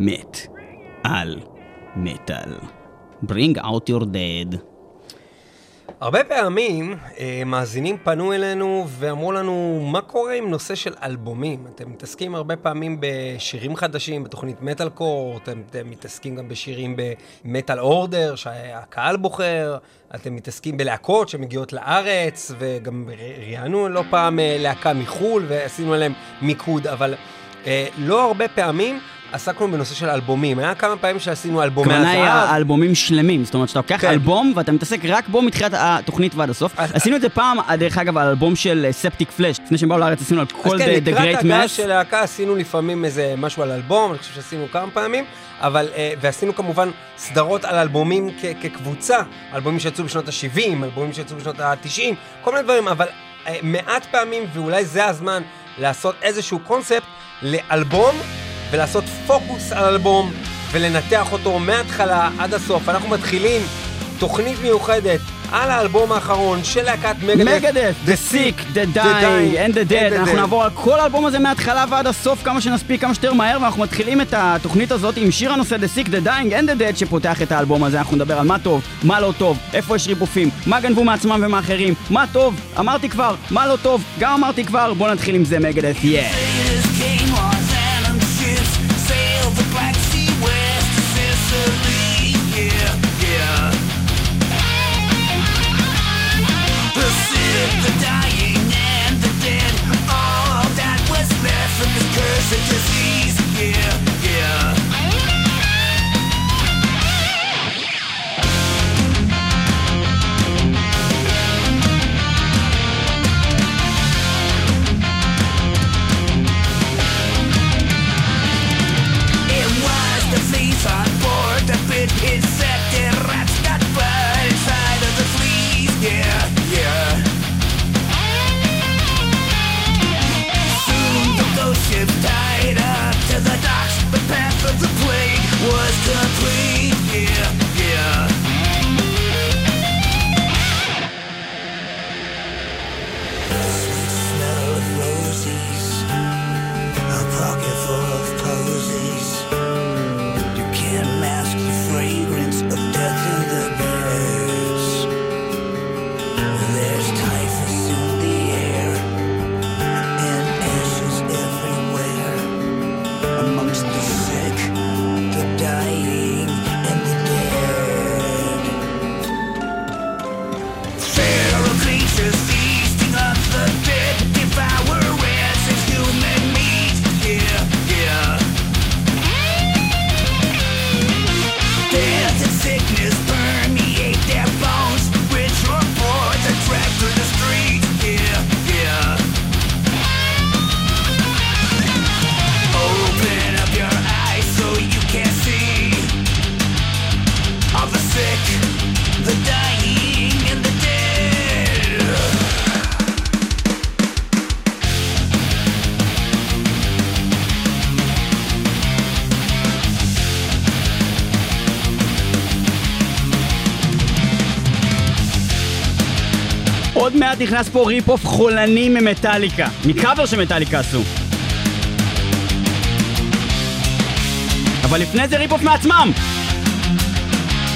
מת על מטאל. Bring out your dead. הרבה פעמים אה, מאזינים פנו אלינו ואמרו לנו, מה קורה עם נושא של אלבומים? אתם מתעסקים הרבה פעמים בשירים חדשים, בתוכנית מטאל קור, אתם, אתם מתעסקים גם בשירים במטאל אורדר, שהקהל בוחר, אתם מתעסקים בלהקות שמגיעות לארץ, וגם ראיינו לא פעם אה, להקה מחו"ל ועשינו עליהם מיקוד, אבל לא הרבה פעמים עסקנו בנושא של אלבומים. היה כמה פעמים שעשינו אלבומי הזהב. הכוונה היא אלבומים שלמים, זאת אומרת שאתה לוקח כן. אלבום ואתה מתעסק רק בו מתחילת התוכנית ועד הסוף. אז- עשינו את זה פעם, אה, דרך אגב, על אלבום של ספטיק פלאש, לפני שהם באו לארץ עשינו על כל אז כן, The The לקראת Great הגעה Mass. של להקה עשינו לפעמים איזה משהו על אלבום, אני חושב שעשינו כמה פעמים, אבל, אה, ועשינו כמובן סדרות על אלבומים כ- כקבוצה, אלבומים שיצאו בשנות ה-70, אלבומים שיצאו בשנות ה-90, כל מיני דברים, אבל אה, מעט פעמים, ואולי זה הזמן לעשות איזשהו קונספט לאלבום, ולעשות פוקוס על אלבום, ולנתח אותו מההתחלה עד הסוף. אנחנו מתחילים תוכנית מיוחדת על האלבום האחרון של להקת מגדף. The Sick, The Dying, and The Dead, אנחנו נעבור על כל האלבום הזה מההתחלה ועד הסוף כמה שנספיק, כמה שיותר מהר, ואנחנו מתחילים את התוכנית הזאת עם שיר הנושא The Sick, The Dying and The Dead שפותח את האלבום הזה, אנחנו נדבר על מה טוב, מה לא טוב, איפה יש ריפופים, מה גנבו מעצמם ומאחרים, מה טוב, אמרתי כבר, מה לא טוב, גם אמרתי כבר, בואו נתחיל עם זה מגדף, יא. Sailors yeah. מעט נכנס פה rip-off חולני ממטאליקה, מקאבר שמטאליקה עשו. אבל לפני זה rip-off מעצמם!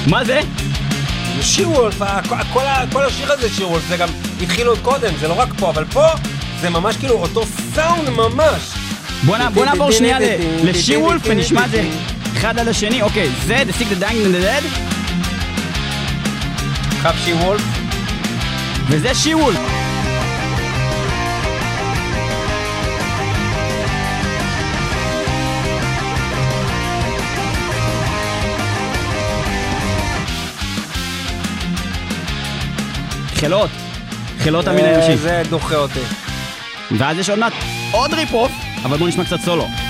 מה זה? She-Wolf, כל- כל השיר הזה She-Wolf, זה גם התחיל עוד קודם, זה לא רק פה, אבל פה זה ממש כאילו אותו סאונד ממש. בוא, נע- בוא נעבור שנייה ל She-Wolf ונשמע את זה אחד על השני. אוקיי, זה The Sick, The Dying and The Dead, קו שיר וולף. וזה שיר וולף. חילות, חילות המין אה, האנושי. זה דוחה אותי. ואז יש עוד מעט עוד ריפ-אוף, אבל בואו נשמע קצת סולו.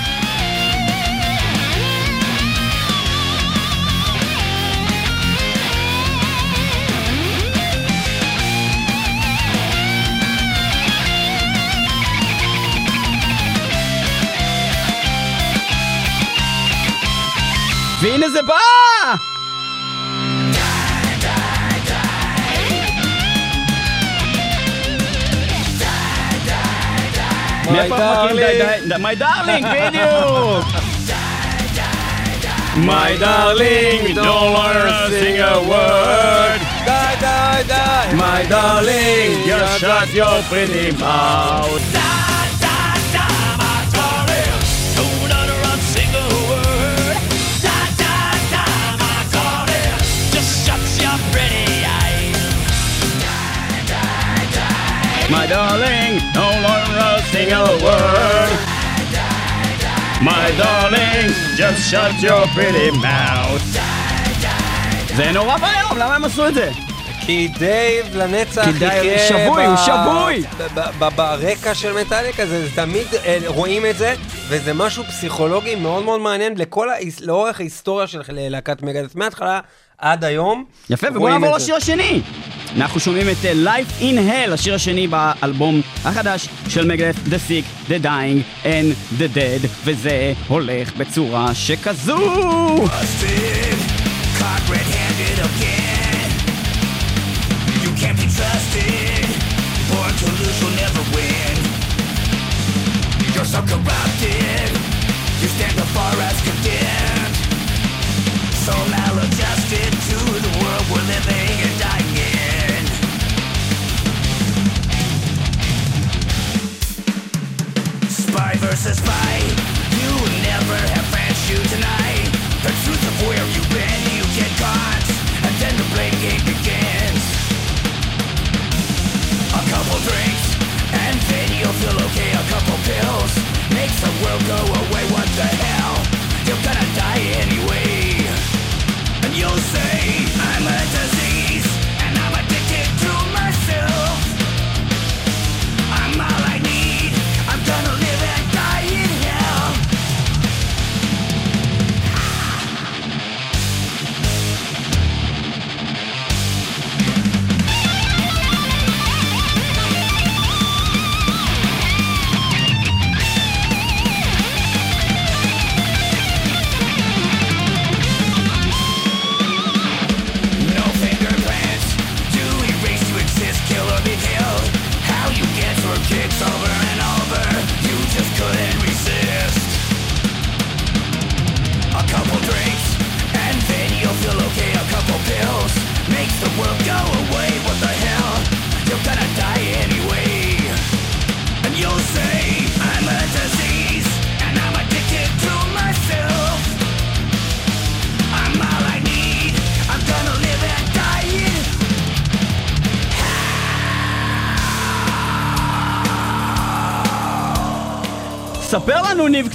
והנה זה בא! מאיפה אנחנו מכירים די די? מי דארלינג, בדיוק! My darling, don't learn to sing a word. די, די, די. My darling, just shut your pretty mouth. My darling, to sing a word. My darling, just shut your pretty mouth. זה נורא ואיום, למה הם עשו את זה? כי דייב לנצח כי דייב יחיה שבוי, הוא שבוי. ברקע של מטאליקה, זה תמיד אה, רואים את זה, וזה משהו פסיכולוגי מאוד מאוד מעניין לכל, לאורך ההיסטוריה של להקת מגדס, מההתחלה עד היום. יפה, רואים נעבור. לשיר השני. אנחנו שומעים את אה, Life in Hell, השיר השני באלבום החדש של מגדף, The Sick, The Dying and The Dead, וזה הולך בצורה שכזו. busted,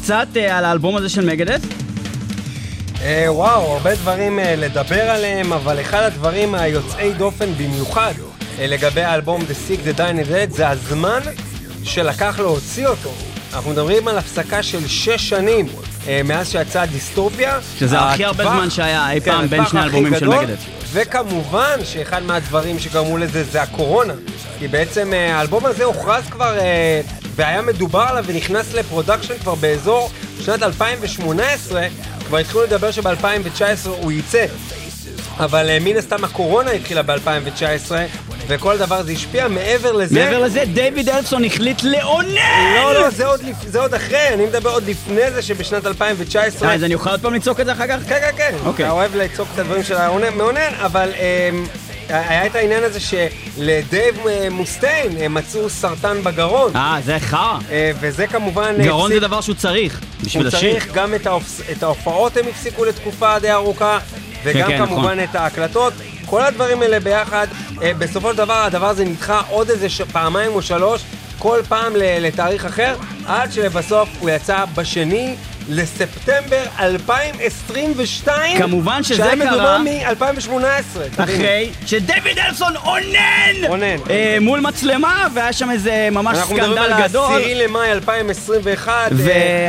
קצת אה, על האלבום הזה של מגדף. אה, וואו, הרבה דברים אה, לדבר עליהם, אבל אחד הדברים היוצאי דופן במיוחד לגבי האלבום The Sick, The Dying, The Dead, זה הזמן שלקח להוציא אותו. אנחנו מדברים על הפסקה של שש שנים מאז שיצאה דיסטופיה. שזה הכי הרבה זמן שהיה אי פעם בין שני האלבומים של מגדף. וכמובן שאחד מהדברים שגרמו לזה זה הקורונה. כי בעצם האלבום הזה הוכרז כבר, והיה מדובר עליו ונכנס ל production כבר באזור שנת 2018, כבר התחילו לדבר שב-2019 הוא יצא. אבל אה, מן הסתם הקורונה התחילה ב-2019, וכל הדבר הזה השפיע. מעבר לזה... מעבר לזה, דיוויד אלפסון החליט לאונן! לא, לא, זה עוד. זה עוד אחרי, אני מדבר עוד לפני זה שבשנת 2019... אה, אז אני אוכל עוד פעם לצעוק את זה אחר כך? כן, כן, כן. אוקיי. אתה אוהב לצעוק את הדברים של המאונן, אבל אמ, היה את העניין הזה שלדייב אה, מוסטיין אה, מצאו סרטן בגרון. אה, זה חרא. אה, וזה כמובן... אה, גרון זה הפסיק- דבר שהוא צריך, בשביל לשיר. צריך גם את, ההופ... את ההופעות הם הפסיקו לתקופה די ארוכה, וגם כן, כמובן נכון. את ההקלטות. כל הדברים האלה ביחד, בסופו של דבר הדבר הזה נדחה עוד איזה ש... פעמיים או שלוש, כל פעם. לתאריך אחר, עד שלבסוף הוא יצא בשני לספטמבר 2022. כמובן שזה שהיה מדובר קרה- מ-2018. אחרי שדויד אלפסון אונן! אונן. אה, מול מצלמה, והיה שם איזה ממש אנחנו מדברים סקנדל על גדול. ה-10 למאי 2021. אה,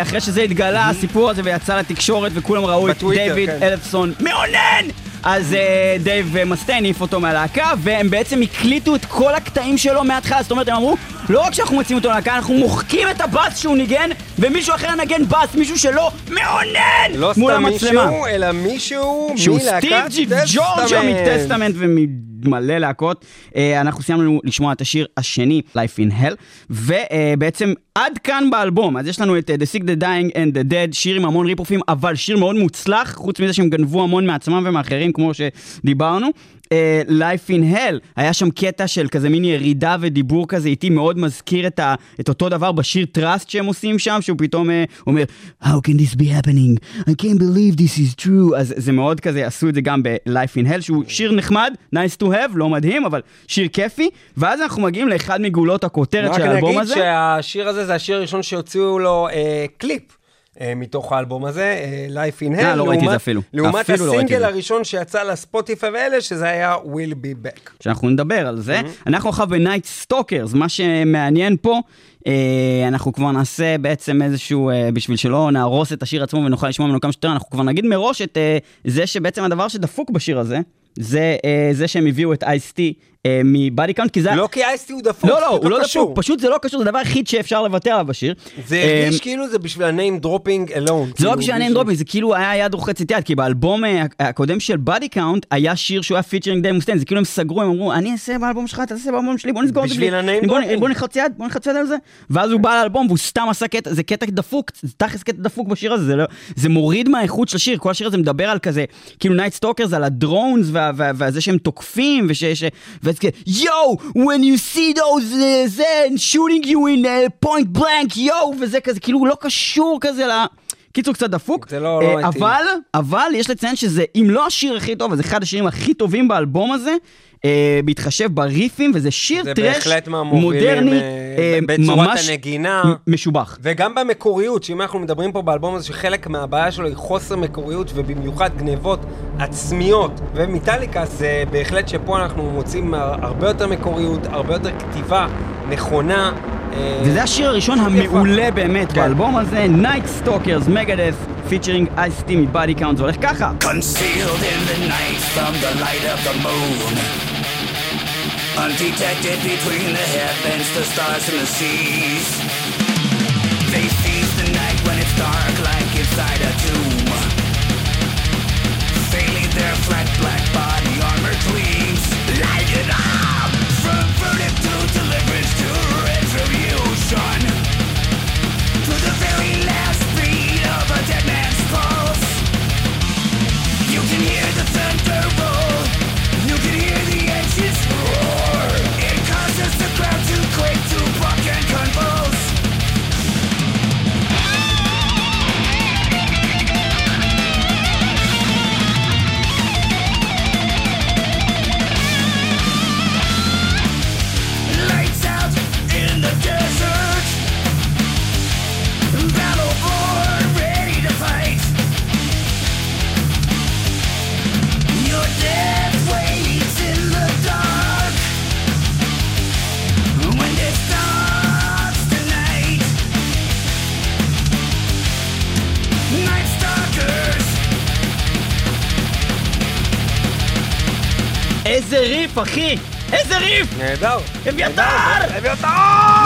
ואחרי שזה התגלה, הסיפור הזה, ויצא לתקשורת, וכולם ראו את דיוויד כן. אלפסון מאונן! אז אה, דייב אה, מסטיין העיף אותו מהלהקה, והם בעצם הקליטו את כל הקטעים שלו מההתחלה. זאת אומרת, הם אמרו, לא רק שאנחנו מוצאים אותו מהלהקה, אנחנו מוחקים את הבאס שהוא ניגן, ומישהו אחר נגן באס, מישהו שלא מאונן! לא מול סתם המצלמה. מישהו, אלא מישהו שהוא מלהקת סטיב דיג'ורג'יו טסטמנט. מטסטמנט מלא להקות. אה, אנחנו סיימנו לשמוע את השיר השני, Life in Hell, ובעצם עד כאן באלבום, אז יש לנו את אה, The Sick, The Dying and The Dead, שיר עם המון ריפופים, אבל שיר מאוד מוצלח, חוץ מזה שהם גנבו המון מעצמם ומאחרים, כמו שדיברנו. אה, Life in Hell, היה שם קטע של כזה מין ירידה ודיבור כזה איתי, מאוד מזכיר את, ה, את אותו דבר בשיר Trust שהם עושים שם, שהוא פתאום אה, אומר, How can this be happening? I can't believe this is true. אז זה מאוד כזה, עשו את זה גם ב-Life in Hell, שהוא שיר נחמד, nice to have, לא מדהים, אבל שיר כיפי, ואז אנחנו מגיעים לאחד מגולות הכותרת של האלבום הזה. רק נגיד שהשיר הזה זה השיר הראשון שהוציאו לו אה, קליפ. אה, מתוך האלבום הזה, אה, Life in Hell, אה, לא. לעומת לא את הסינגל זה. הראשון שיצא לספוטיפיי ואלה, שזה היה Will Be Back. שאנחנו נדבר על זה. אנחנו עכשיו ב-Night Stalkers, מה שמעניין פה, אנחנו כבר נעשה בעצם איזשהו, בשביל שלא נהרוס את השיר עצמו ונוכל לשמוע ממנו כמה שיותר, אנחנו כבר נגיד מראש את זה שבעצם הדבר שדפוק בשיר הזה, זה זה שהם הביאו את Ice-T אה, מ Body Count, כי זה... לא כי Ice-T הוא דפוק, לא, לא, הוא לא קשור. דפוק, פשוט זה לא קשור, זה הדבר היחיד שאפשר לוותר עליו בשיר. זה אה, הרגיש כאילו זה בשביל ה-name dropping alone. זה לא כאילו, בשביל ה name dropping, זה כאילו היה יד רוחצת יד, כי באלבום אה, הקודם של Body Count היה שיר שהוא היה featuring Dave Mustaine, זה כאילו הם סגרו, הם אמרו, אני אעשה באלבום שלך, אתה תעשה באלבום שלי, בוא נסגור את זה. בשביל ה-name בוא- dropping. בוא נלחץ יד, בוא נלחץ יד על זה. ואז הוא בא לאלבום והוא סתם עשה קטע, זה קטע דפוק, זה תכלס קטע דפוק בשיר הזה, זה לא- זה מוריד מהאיכות של השיר, כל השיר הזה מדבר על כזה, כאילו Night Stalkers, על ה drones וזה שהם תוקפים, וש... ש- ואז כזה, יואו, when you see those, uh, זה, shooting you in uh, point blank, יואו, וזה כזה, כאילו לא קשור כזה ל... קיצור קצת דפוק, זה לא- לא אה, מתאים. אבל, אבל יש לציין שזה, אם לא השיר הכי טוב, אז אחד השירים הכי טובים באלבום הזה, אה, בהתחשב בריפים, וזה שיר זה thrash מודרני, אה, אה, בצורת ממש הנגינה. משובח. וגם במקוריות, שאם אנחנו מדברים פה באלבום הזה, שחלק מהבעיה שלו היא חוסר מקוריות, ובמיוחד גנבות עצמיות ומטאליקה, זה בהחלט שפה אנחנו מוצאים הרבה יותר מקוריות, הרבה יותר כתיבה נכונה. אה, וזה השיר הראשון פשוט יפה. המעולה באמת כן. באלבום הזה, Night Stalkers, Megadeth, פיצ'רינג אייסטי מבאדי קאונט, זה הולך ככה. Concealed in the night from the light of the moon. Undetected between the heavens, the stars and the seas. They seize the night when it's dark like inside a tomb. Failing their flat black body armor gleams. Light it up! איזה ריף, אחי! איזה ריף! נהדר. אביתר! אביתר!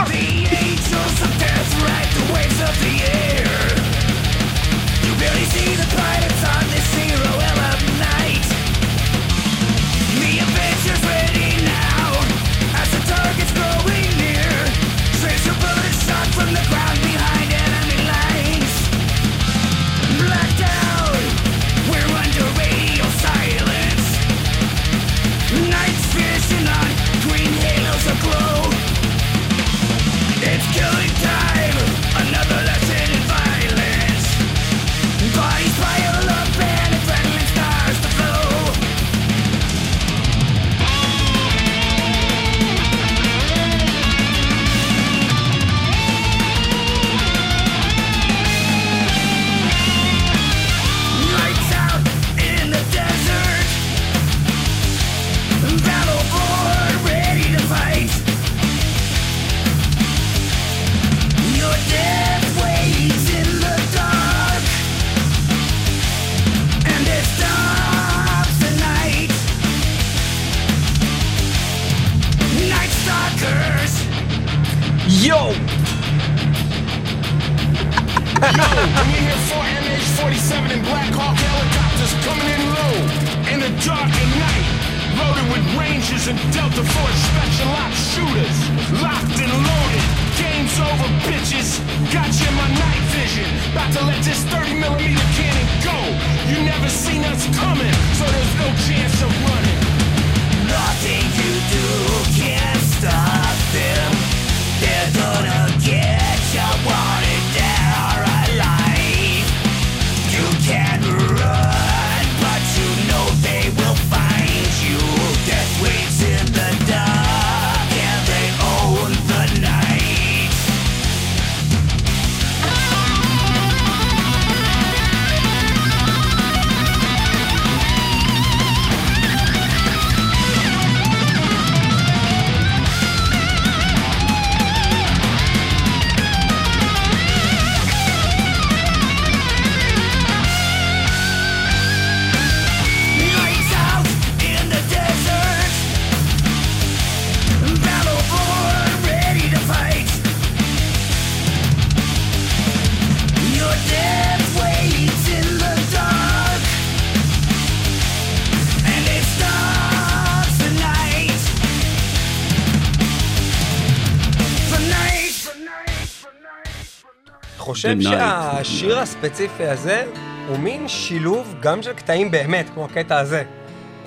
חושב. שהשיר הספציפי הזה הוא מין שילוב גם של קטעים באמת, כמו הקטע הזה.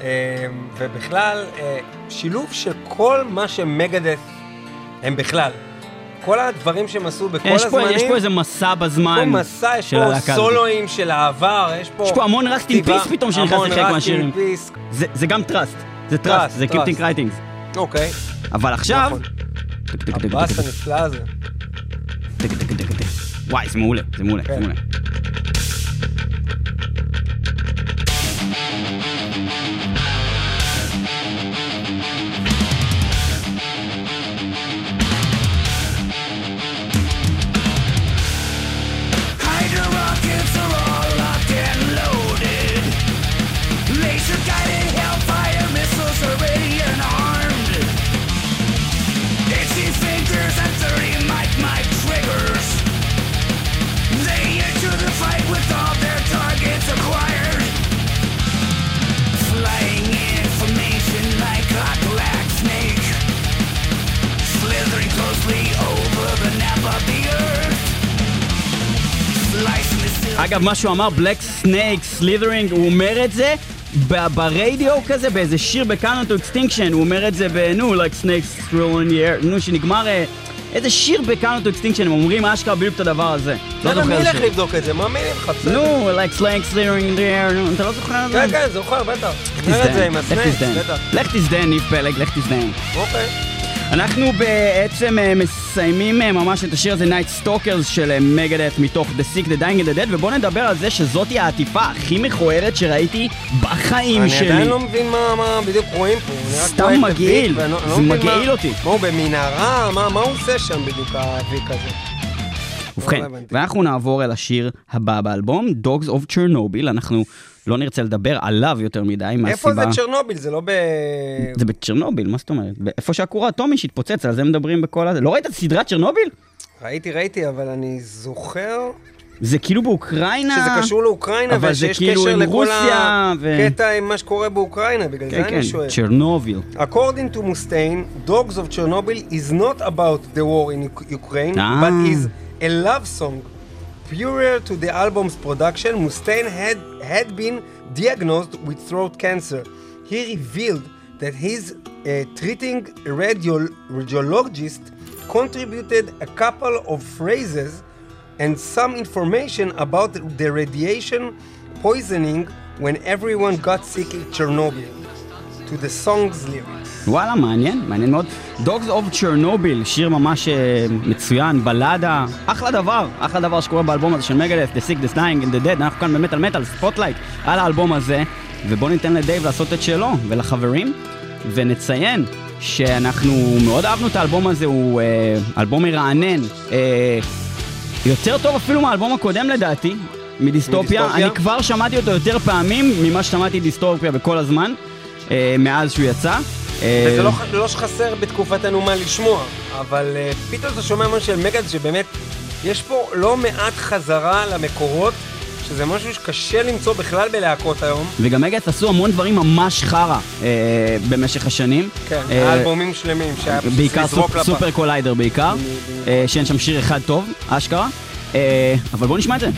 אה, ובכלל, אה, שילוב של כל מה שמגדף הם בכלל. כל הדברים שהם עשו בכל יש פה, הזמנים. יש פה איזה מסע בזמן יש פה מסע, יש פה. סולואים של העבר, יש פה... יש פה המון in כתיבה, Peace פתאום שנכנס לחלק מהשירים. זה, זה גם טראסט, זה טראסט, זה. קיפטינג רייטינגס. אוקיי, אבל עכשיו... נכון. הבאס הנפלא הזה. וואי, זה מעולה, זה מעולה, זה כן. אגב, מה שהוא אמר, black snake, slithering, הוא אומר את זה ברדיו כזה, באיזה שיר ב-Countdown to Extinction, הוא אומר את זה בנו, like snakes thrown in the air, נו, שנגמר אה, איזה שיר ב-Countdown to Extinction, הם אומרים אשכרה בדיוק את הדבר הזה. לא מי זוכר איזה שיר. לבדוק את זה? מאמינים לך, בסדר. נו, like slithering in the air, אתה לא זוכר את זה? כן, כן, זוכר, בטח. לך הסנקס, תזדיין, בטח. לך תזדיין, ניב פלג, לך תזדיין. אוקיי. אנחנו בעצם אה, מסיימים אה, ממש את השיר הזה Night Stalkers של Megadeth מתוך The Sick, The Dying and The Dead ובואו נדבר על זה שזאתי העטיפה הכי מכוערת שראיתי בחיים אני שלי. עדיין לא מבין מה מה בדיוק רואים פה. סתם מגעיל, לא- אני זה מגעיל אותי. מה הוא במנהרה? מה מה הוא עושה שם בדיוק, הוויק הזה? ובכן, לא. ואנחנו נעבור אל השיר הבא באלבום, Dogs of Chernobyl, אנחנו לא נרצה לדבר עליו יותר מדי מהסיבה... איפה זה צ'רנוביל? זה לא ב... זה בצ'רנוביל, מה זאת אומרת? איפה שהכור האטומי שהתפוצץ, על זה מדברים בכל הזה. לא ראית את סדרת צ'רנוביל? ראיתי, ראיתי, אבל אני זוכר זה כאילו באוקראינה. שזה קשור לאוקראינה, אבל זה ושיש כאילו קשר עם לכל רוסיה ו- הקטע עם מה שקורה באוקראינה, בגלל כן, זה כן, אני שואל. צ'רנוביל. According to Mustaine, Dogs of Chernobyl is not about the war in Uk- Ukraine, Ah. but is a love song. Prior to the album's production, Mustaine had, had been diagnosed with throat cancer. He revealed that his uh, treating radiol- radiologist contributed a couple of phrases and some information about the radiation poisoning when everyone got sick in Chernobyl to the song's lyrics. וואלה, מעניין, מעניין מאוד. Dogs of Chernobyl, שיר ממש אה, מצוין, בלדה, אחלה דבר, אחלה דבר שקורה באלבום הזה של Megadeth, The Sick, The Dying and The Dead, אנחנו כאן במטאל מטאל, spotlight על האלבום הזה, ובואו ניתן לדייב לעשות את שלו, ולחברים, ונציין שאנחנו מאוד אהבנו את האלבום הזה, הוא אה, אלבום מרענן, אה, יותר טוב אפילו מהאלבום הקודם לדעתי, מדיסטופיה, מדיסטופיה? אני כבר שמעתי אותו יותר פעמים ממה ששמעתי דיסטופיה בכל הזמן, מאז שהוא יצא. אה, וזה לא, לא שחסר בתקופתנו מה לשמוע, אבל uh, פתאום אתה שומע משהו של מגד שבאמת יש פה לא מעט חזרה למקורות שזה משהו שקשה למצוא בכלל בלהקות היום. וגם Megadeth עשו המון דברים ממש חרא אה, במשך השנים. כן, אה, אלבומים שלמים שהיה פשוט בעיקר לזרוק סופ, לפח. Super Collider בעיקר, אה, שאין שם שיר אחד טוב, אשכרה. אה, אבל בואו נשמע את זה.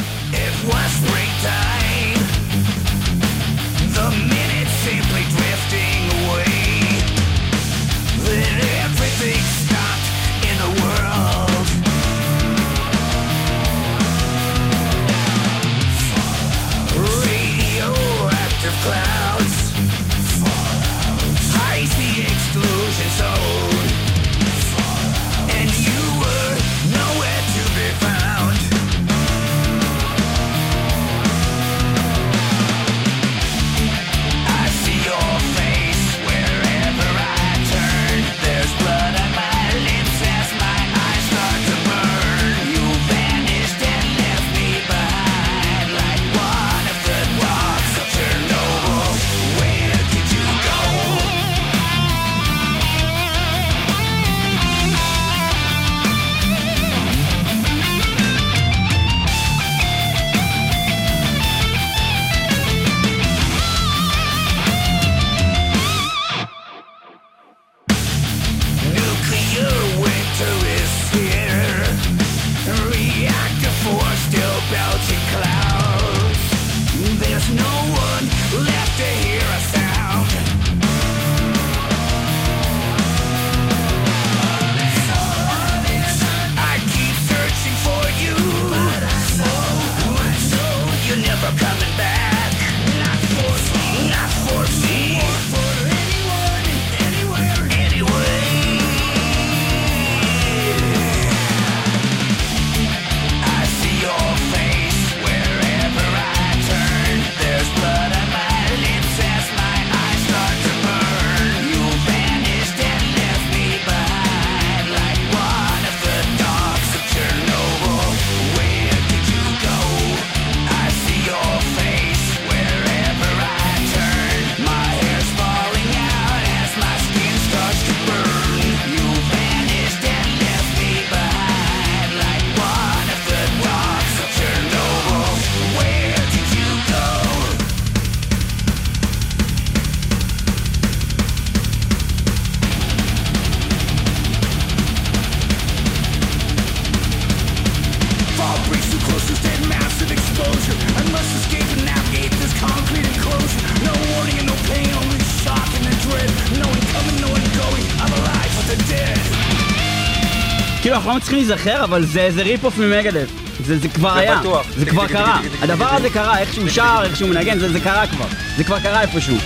אנחנו לא מצליחים להיזכר, אבל זה זה rip-off מ Megadeth. זה כבר זה היה. זה כבר קרה. הדבר הזה קרה, איך שהוא שר, איך שהוא מנגן, זה זה קרה כבר. זה כבר קרה איפשהו.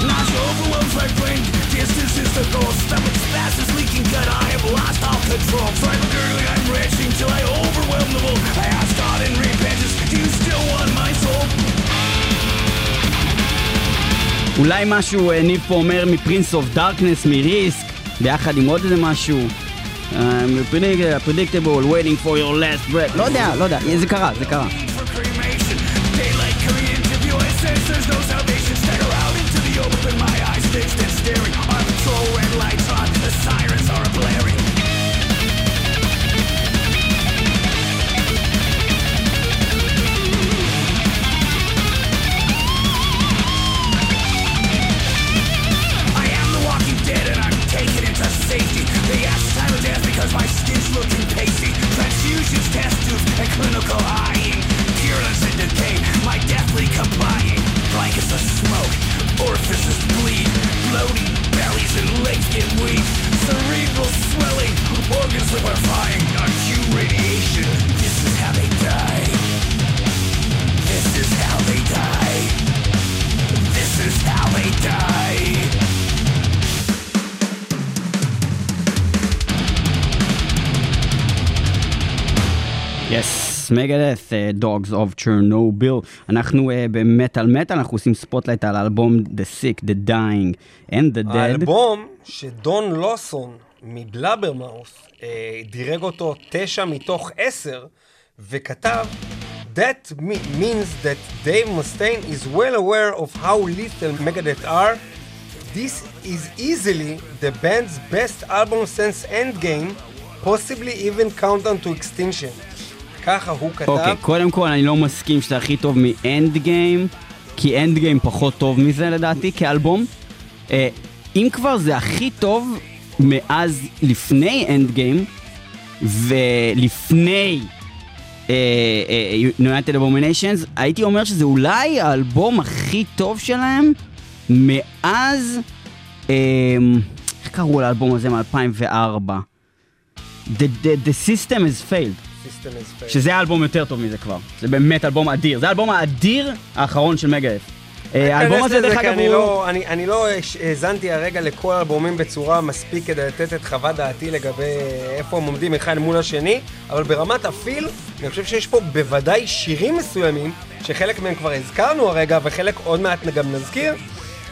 Not overwhelmed like brain Distance is the goal Stomach spasms, leaking gut I have lost all control Driving dirty, I'm raging Till I overwhelm the bull I ask God in repentance Do you still want my soul? אולי משהו אה, ניב פה אומר מ Prince of Darkness, מ Risk, ביחד עם עוד איזה משהו. פרדיקטבול, waiting for your last breath. לא יודע, לא יודע, זה קרה, זה קרה. Yes, Megadeth, Dogs of Chernobyl. אנחנו אה, במטאל מטאל, אנחנו עושים spotlight על האלבום The Sick, The Dying and The Dead. האלבום ש Dom Lawson מ Blabbermouth אה, דירג אותו תשע מתוך עשר, וכתב That me- means that Dave Mustaine is well aware of how lethal Megadeth are. This is easily the band's best album since Endgame, possibly even Countdown to Extinction. ככה הוא כתב. אוקיי, קודם כל אני לא מסכים שזה הכי טוב מ Endgame, כי Endgame פחות טוב מזה לדעתי כאלבום. אה, אם כבר זה הכי טוב מאז לפני Endgame, ולפני אה, אה, United Abominations, הייתי אומר שזה אולי האלבום הכי טוב שלהם מאז, איך קראו לאלבום הזה מ-2004? The, the, the System has failed. שזה האלבום יותר טוב מזה כבר. זה באמת אלבום אדיר. זה האלבום האדיר האחרון של מגה-אף. אה, האלבום הזה, דרך אגב, הוא... לא- אני לא האזנתי הרגע לכל האלבומים בצורה מספיק כדי לתת את חוות דעתי לגבי איפה הם עומדים אחד מול השני, אבל ברמת הפיל, אני חושב שיש פה בוודאי שירים מסוימים, שחלק מהם כבר הזכרנו הרגע, וחלק עוד מעט גם נזכיר,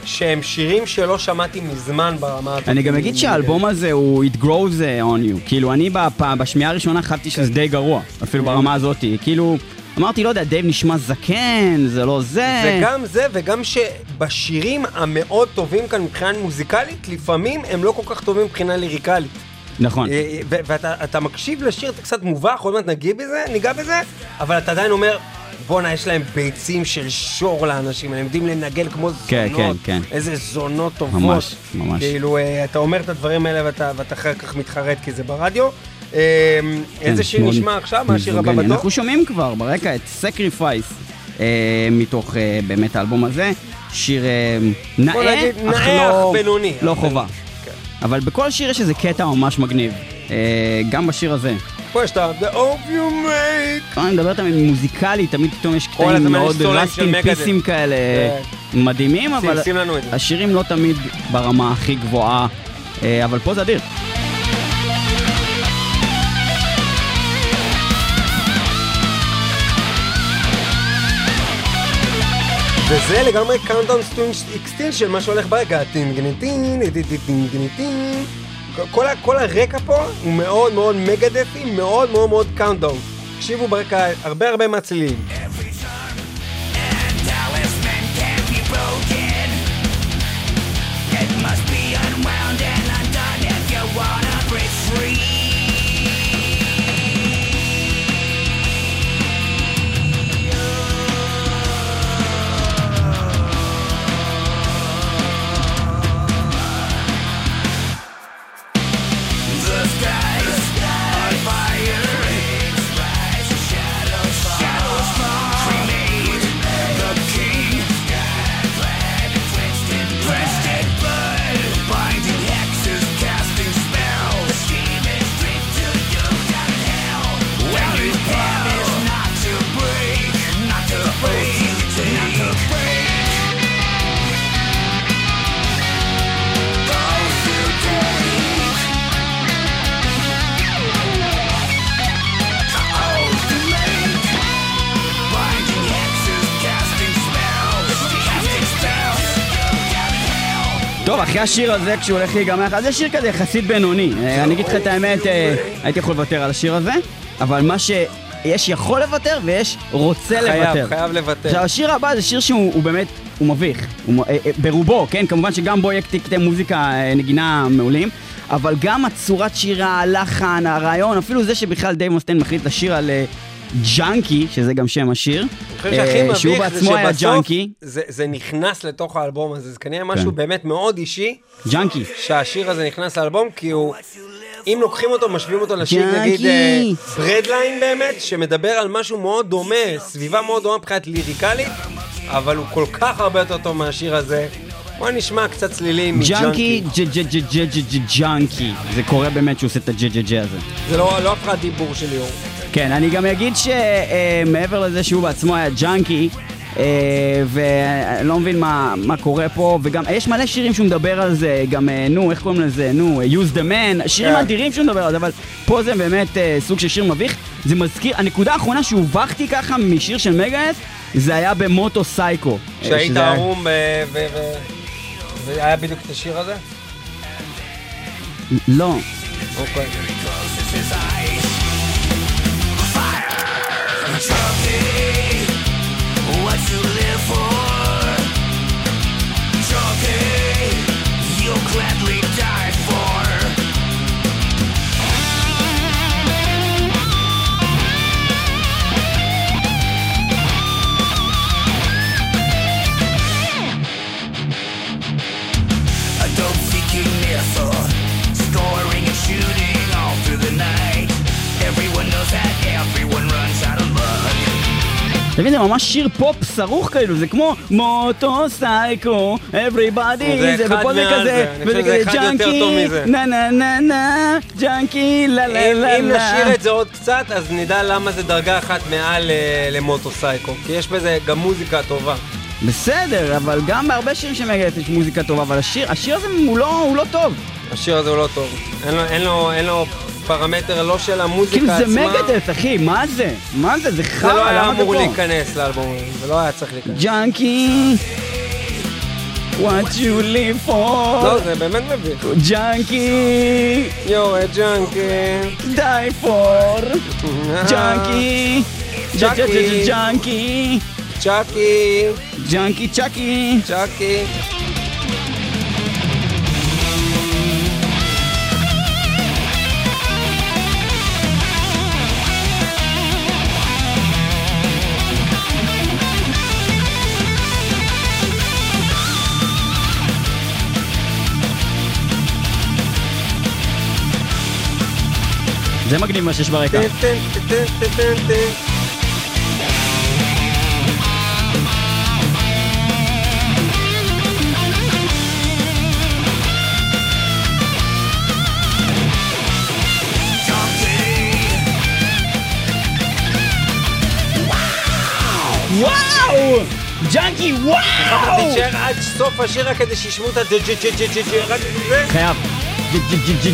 שהם שירים שלא שמעתי מזמן ברמה הזאת. אני גם אגיד שהאלבום הזה הוא It grows uh, on you. כאילו, אני בשמיעה הראשונה חשבתי שזה די גרוע, אפילו ברמה הזאת. כאילו, אמרתי, לא יודע, דייב נשמע זקן, זה לא זה. וגם זה, וגם שבשירים המאוד טובים כאן מבחינה מוזיקלית, לפעמים הם לא כל כך טובים מבחינה ליריקלית. נכון. אה, ו- ואתה אתה מקשיב לשיר, אתה קצת מובך, עוד מעט נגיע בזה, ניגע בזה, אבל אתה עדיין אומר, בואנה, יש להם ביצים של שור לאנשים, הם יודעים לנגן כמו כן, זונות. כן, כן. איזה זונות טובות. ממש, ממש. כאילו, אה, אתה אומר את הדברים האלה ואתה, ואתה אחר כך מתחרט כי זה ברדיו. אה, איזה כן, שיר מאוד נשמע עכשיו? מה השיר הבא. בתור? אנחנו שומעים כבר ברקע את Sacrifice, מתוך אה, באמת האלבום הזה. שיר אה, נאה, נגיד, אך נאה, לא- אך בינוני. לא חובה. כן. אבל בכל שיר יש איזה קטע ממש מגניב. אה, גם בשיר הזה. פה יש את ה- The Hope You Make. לא, אני מדבר תמיד מוזיקלית, תמיד פתאום יש קטעים מאוד רסטים. פיסים כאלה כן. מדהימים, אבל. השירים לא תמיד ברמה הכי גבוהה, אה, אבל פה זה אדיר. וזה לגמרי קאונטדאון סטונג' אקסטינשן, מה שהולך ברקע. טינגניטין, טינגניטין. כל, כל הרקע פה הוא מאוד מאוד מגדפי, מאוד מאוד מאוד Countdown. תקשיבו ברקע הרבה הרבה מהצלילים. טוב, אחרי השיר הזה, כשהוא הולך להיגמר, אז זה שיר כזה יחסית בינוני. אה, אני אגיד לך את האמת, אה, הייתי יכול לוותר על השיר הזה, אבל מה שיש יכול לוותר ויש רוצה לוותר. חייב, חייב לוותר. עכשיו, השיר הבא זה שיר שהוא הוא באמת, הוא מביך. הוא, אה, אה, ברובו, כן? כמובן שגם בו יהיה קטעי מוזיקה, אה, נגינה מעולים, אבל גם הצורת שירה, הלחן, הרעיון, אפילו זה שבכלל Dave Mustaine מחליט לשיר על אה, ג'אנקי, שזה גם שם השיר. אני חושב שהכי אה, שהוא בעצמו היה ג'אנקי. זה, זה נכנס לתוך האלבום הזה, זה כנראה משהו כן. באמת מאוד אישי, ג'אנקי. שהשיר הזה נכנס לאלבום, כי הוא, אם לוקחים אותו, משווים אותו לשיר, Junkie. נגיד, אה, Breadline באמת, שמדבר על משהו מאוד דומה, סביבה מאוד דומה מבחינת ליריקלית, אבל הוא כל כך הרבה יותר טוב מהשיר הזה. בוא נשמע קצת צלילים Junkie, מ Junkie. ג' ג' ג' ג' ג' ג' ג'אנקי. זה קורה באמת שהוא עושה את הג' ג' ג' הזה. זה לא לא הפרעת דיבור של ליאור. כן, אני גם אגיד שמעבר לזה שהוא בעצמו היה ג'אנקי, אה, ואני לא מבין מה, מה קורה פה, וגם יש מלא שירים שהוא מדבר על זה, גם, אה, נו, איך קוראים לזה, נו, use the man, שירים כן. אדירים שהוא מדבר על זה, אבל פה זה באמת אה, סוג של שיר מביך. זה מזכיר, הנקודה האחרונה שהובכתי ככה משיר של מגאס, זה היה במוטו סייקו. אה, כשהיית ערום והיה בדיוק את השיר הזה? לא. אוקיי. Gladly אתה מבין, זה ממש שיר פופ סרוך כאילו, זה כמו מוטו סייקו, everybody, זה ופה זה כזה, זה, אני חושב שזה אחד יותר טוב מזה. נה נה נה נה, ג'אנקי, לה לה אם לה אם לה. נשאיר את זה עוד קצת, אז נדע למה זה דרגה אחת מעל אה, למוטוסייקו. כי יש בזה גם מוזיקה טובה. בסדר, אבל גם בהרבה שירים מגדס יש מוזיקה טובה, אבל השיר, השיר הזה הוא לא, הוא לא טוב. השיר הזה הוא לא טוב. אין לו, אין לו, אין לו פרמטר לא של המוזיקה כאילו עצמה. זה מגדס, אחי, מה זה? מה זה? זה זה חרא, לא היה למה זה אמור פה? להיכנס לאלבום זה לא היה צריך להיכנס. ג'אנקי, what you live for, לא, זה באמת מביך. ג'אנקי, יורד ג'אנקי. die for, ג'אנקי, צ'אקי. ג'אנקי, צ'אקי. ג'אנקי צ'אקי. צ'אקי. זה מגניב מה שיש ברקע. וואו! ג'אנקי, וואו! תישאר עד סוף השיר רק כדי שישמעו את זה. חייב.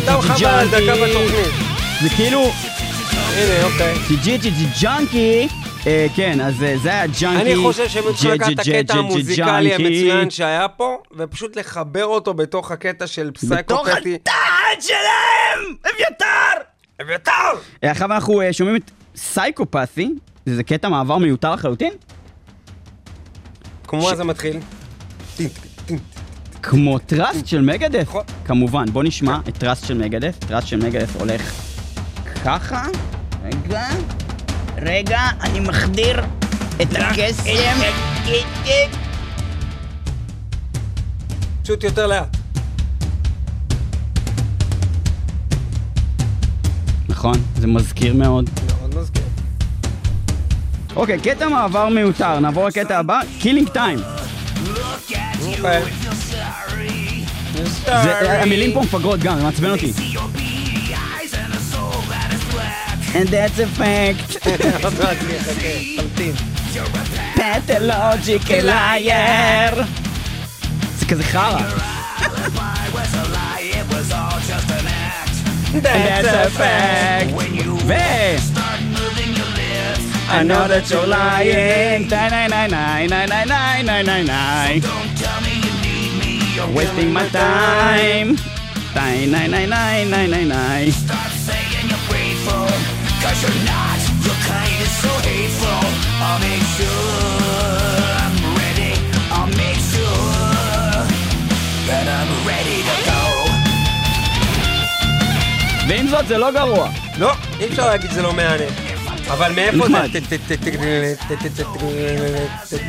סתם חבל על דקה בתוכנית. זה כאילו, הנה, אוקיי. ג'י ג'י ג'י ג'אנקי, אה, כן, אז אה, זה היה ג'אנקי. אני חושב שהם צריכים לקחת את הקטע המוזיקלי. המצוין שהיה פה, ופשוט לחבר אותו בתוך הקטע של בתוך פסייקופטי. הטען שלהם! אביתר! אביתר! אה, עכשיו אנחנו שומעים את סייקופתי, זה קטע מעבר מיותר לחלוטין, כמו זה מתחיל? כמו Trust של מגדס. נכון. כמובן, בוא נשמע את Trust של מגדס. Trust של מגדס הולך ככה. רגע, רגע, אני מחדיר את הקסם. פשוט יותר לאט. נכון, זה מזכיר מאוד. מאוד מזכיר. אוקיי, קטע מעבר מיותר, נעבור לקטע הבא, Killing Time. המילים פה מפגרות גם, זה מעצבן אותי. And that's a fact, עוד מעט אני אחכה, תמתין. pathological liar. זה כזה חרא. That's a fact. ו... I know that you're lying. Nine, nine, nine, nine, nine, nine, nine, nine, nine, nine. Wasting my time. Nine, nine, nine, nine, nine, nine, nine. you're not. Your kind is so hateful. I'll make sure I'm ready. I'll make sure that I'm ready to go. ואם זאת זה לא גרוע. לא, אי אפשר להגיד זה לא מהנה. אבל מאיפה זה?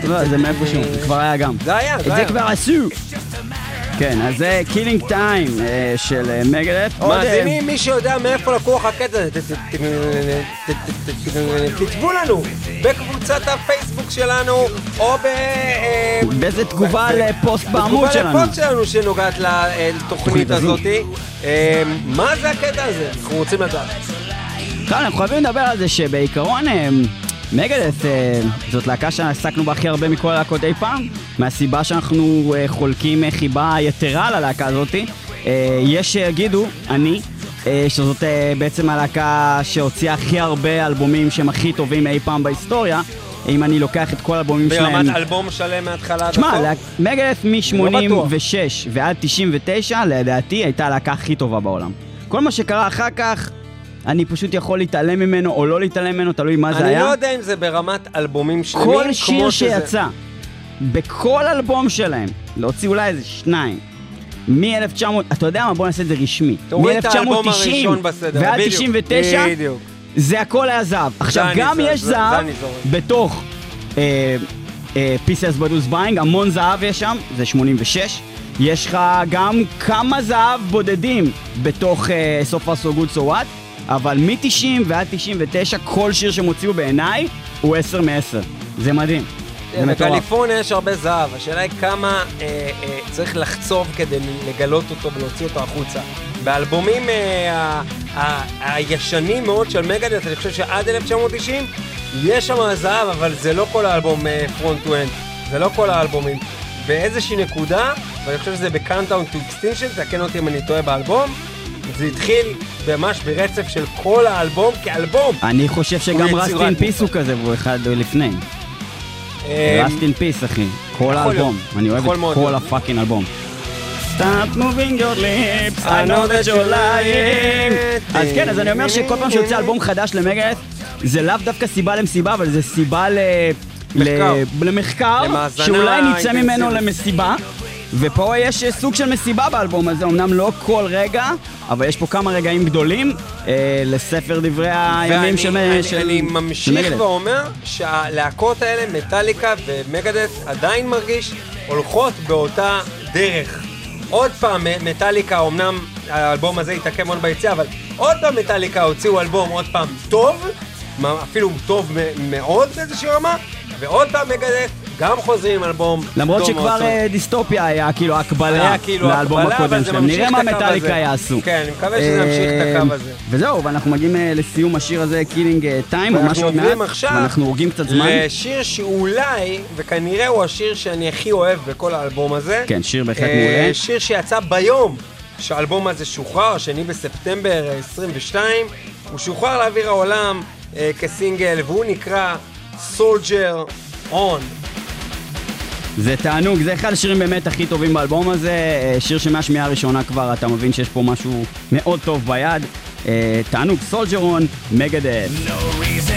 לא, זה מאיפה שהוא, כבר היה גם. זה היה, זה היה. את זה כבר עשו. כן, אז זה Killing Time של אה, מגדס. עוד, אה, מאזינים, מי שיודע מאיפה לקוח הקטע הזה, כתבו לנו בקבוצת הפייסבוק שלנו, או ב... אה, באיזה תגובה לפוסט בעמוד שלנו. בתגובה לפוסט שלנו שנוגעת לתוכנית. הזאתי. אה, מה זה הקטע הזה? אנחנו רוצים לדעת. אנחנו חייבים לדבר על זה שבעיקרון אה, מגדס אה, זאת להקה שעסקנו בה הכי הרבה מכל הלהקות אי פעם, מהסיבה שאנחנו אה, חולקים אה, חיבה יתרה ללהקה הזאתי. יש שיגידו, אני, שזאת בעצם הלהקה שהוציאה הכי הרבה אלבומים שהם הכי טובים אי פעם בהיסטוריה. אם אני לוקח את כל האלבומים שלהם... ברמת אלבום שלם מההתחלה עד תשמע, הסוף? מגדס לא מ-86 ועד 99, לדעתי, הייתה הלהקה הכי טובה בעולם. כל מה שקרה אחר כך, אני פשוט יכול להתעלם ממנו או לא להתעלם ממנו, תלוי מה זה אני היה. לא יודע אם זה ברמת אלבומים שלמים, כל כמו שיר שזה. שיצא, בכל אלבום שלהם, להוציא אולי איזה שניים. מ-1900, אתה יודע מה? בוא נעשה את זה רשמי. תוריד את האלבום הראשון בסדר, ועד בדיוק, 99, בדיוק. זה הכל היה זהב. עכשיו, אני גם יש זה- זה זהב אני. בתוך Peace Sells But Who's Buying, המון זהב יש שם, זה 86. יש לך גם כמה זהב בודדים בתוך סוף So What, אבל מ-90 ועד 99, כל שיר שהם הוציאו בעיניי, הוא 10 מ-10. זה מדהים. זה מטורף. בקליפורניה יש הרבה זהב, השאלה היא כמה אה, אה, צריך לחצוב כדי לגלות אותו ולהוציא אותו החוצה. באלבומים אה, ה- ה- הישנים מאוד של מגדס, אני חושב שעד 1990, יש שם זהב, אבל זה לא כל האלבום front to end, זה לא כל האלבומים. באיזושהי נקודה, ואני חושב שזה ב-Countdown to Extinction, תקן אותי אם אני טועה באלבום, זה התחיל ממש ברצף של כל האלבום כאלבום. אני חושב שגם הוא Rust יצירת in Peace הוא כזה, והוא אחד לפני. אה, Rust in Peace, אחי. כל האלבום. אני אוהב את כל. ה fucking אלבום. Stop moving your lips, I know that you're lying. אז כן, אז אני אומר שכל פעם שיוצא אלבום חדש למגאס, זה לאו דווקא סיבה למסיבה, אבל זה סיבה ל... מחקר. ל- למחקר, שאולי נצא ממנו. למסיבה. ופה יש אה, סוג של מסיבה באלבום הזה, אמנם לא כל רגע, אבל יש פה כמה רגעים גדולים אה, לספר דברי הימים של אני, של- אני של ממשיך מגדס. ואומר שהלהקות האלה, מטאליקה ומגדס, עדיין מרגיש הולכות באותה דרך. עוד פעם, מטאליקה, אמנם האלבום הזה התעכב מאוד ביציאה, אבל עוד פעם מטאליקה הוציאו אלבום עוד פעם טוב, אפילו טוב מאוד באיזושהי רמה, ועוד פעם מגדס, גם חוזרים עם אלבום למרות. שכבר אה, דיסטופיה היה כאילו הקבלה היה כאילו לאלבום הקבלה, הקודם שלהם. נראה מה מטאליקה. יעשו. כן, אני מקווה שזה ימשיך את הקו אה, הזה. וזהו, ואנחנו מגיעים אה, לסיום השיר הזה, Killing Time, עוד עוברים מעט, ואנחנו הורגים קצת זמן. לשיר שאולי, וכנראה הוא השיר שאני הכי אוהב בכל האלבום הזה. כן, שיר בהחלט אה, מעולה. שיר שיצא ביום שהאלבום הזה שוחרר, השני בספטמבר אה, 22. הוא שוחרר לאוויר העולם אה, כסינגל, והוא נקרא Soldier On. זה תענוג, זה אחד השירים באמת הכי טובים באלבום הזה, אה, שיר שמהשמיעה הראשונה כבר אתה מבין שיש פה משהו מאוד טוב ביד. אה, תענוג, סולג'רון, מגדס. No reason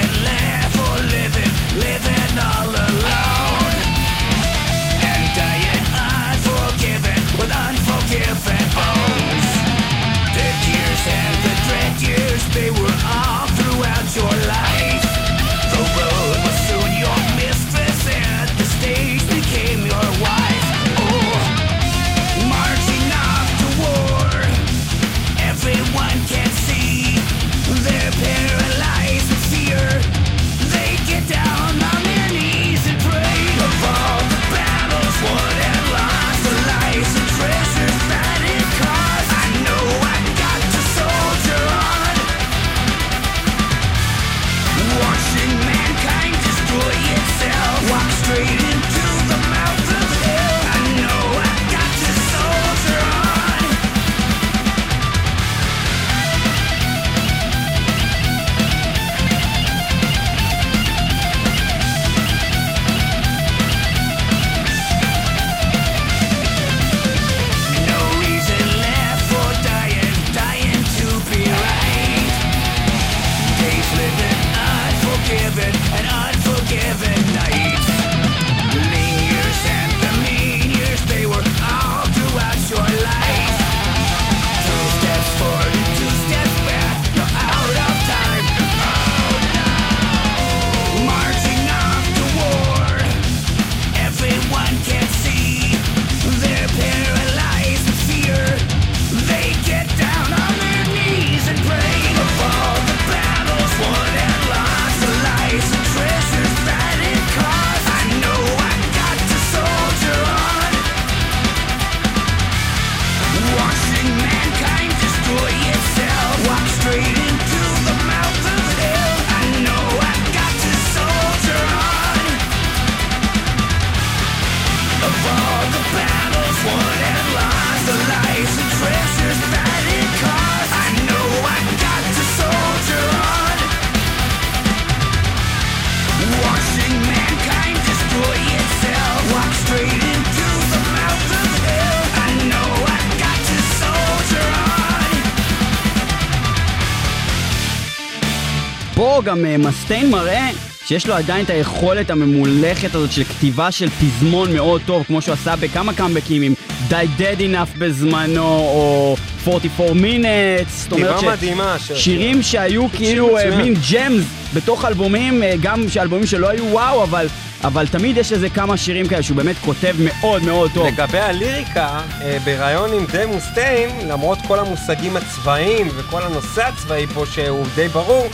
גם אה, מסטיין מראה שיש לו עדיין את היכולת הממולכת הזאת של כתיבה של פזמון מאוד טוב, כמו שהוא עשה בכמה קאמבקים עם Die Dead Enough בזמנו, או 44 Minutes, זאת אומרת מדהימה, שירים שהיו כאילו אה. מין ג'מס בתוך אלבומים, אה, גם שאלבומים שלא היו וואו, אבל, אבל תמיד יש איזה כמה שירים כאלה שהוא באמת כותב מאוד מאוד טוב. לגבי הליריקה, אה, בריאיון עם די מוסטיין, למרות כל המושגים הצבאיים וכל הנושא הצבאי פה שהוא די ברור,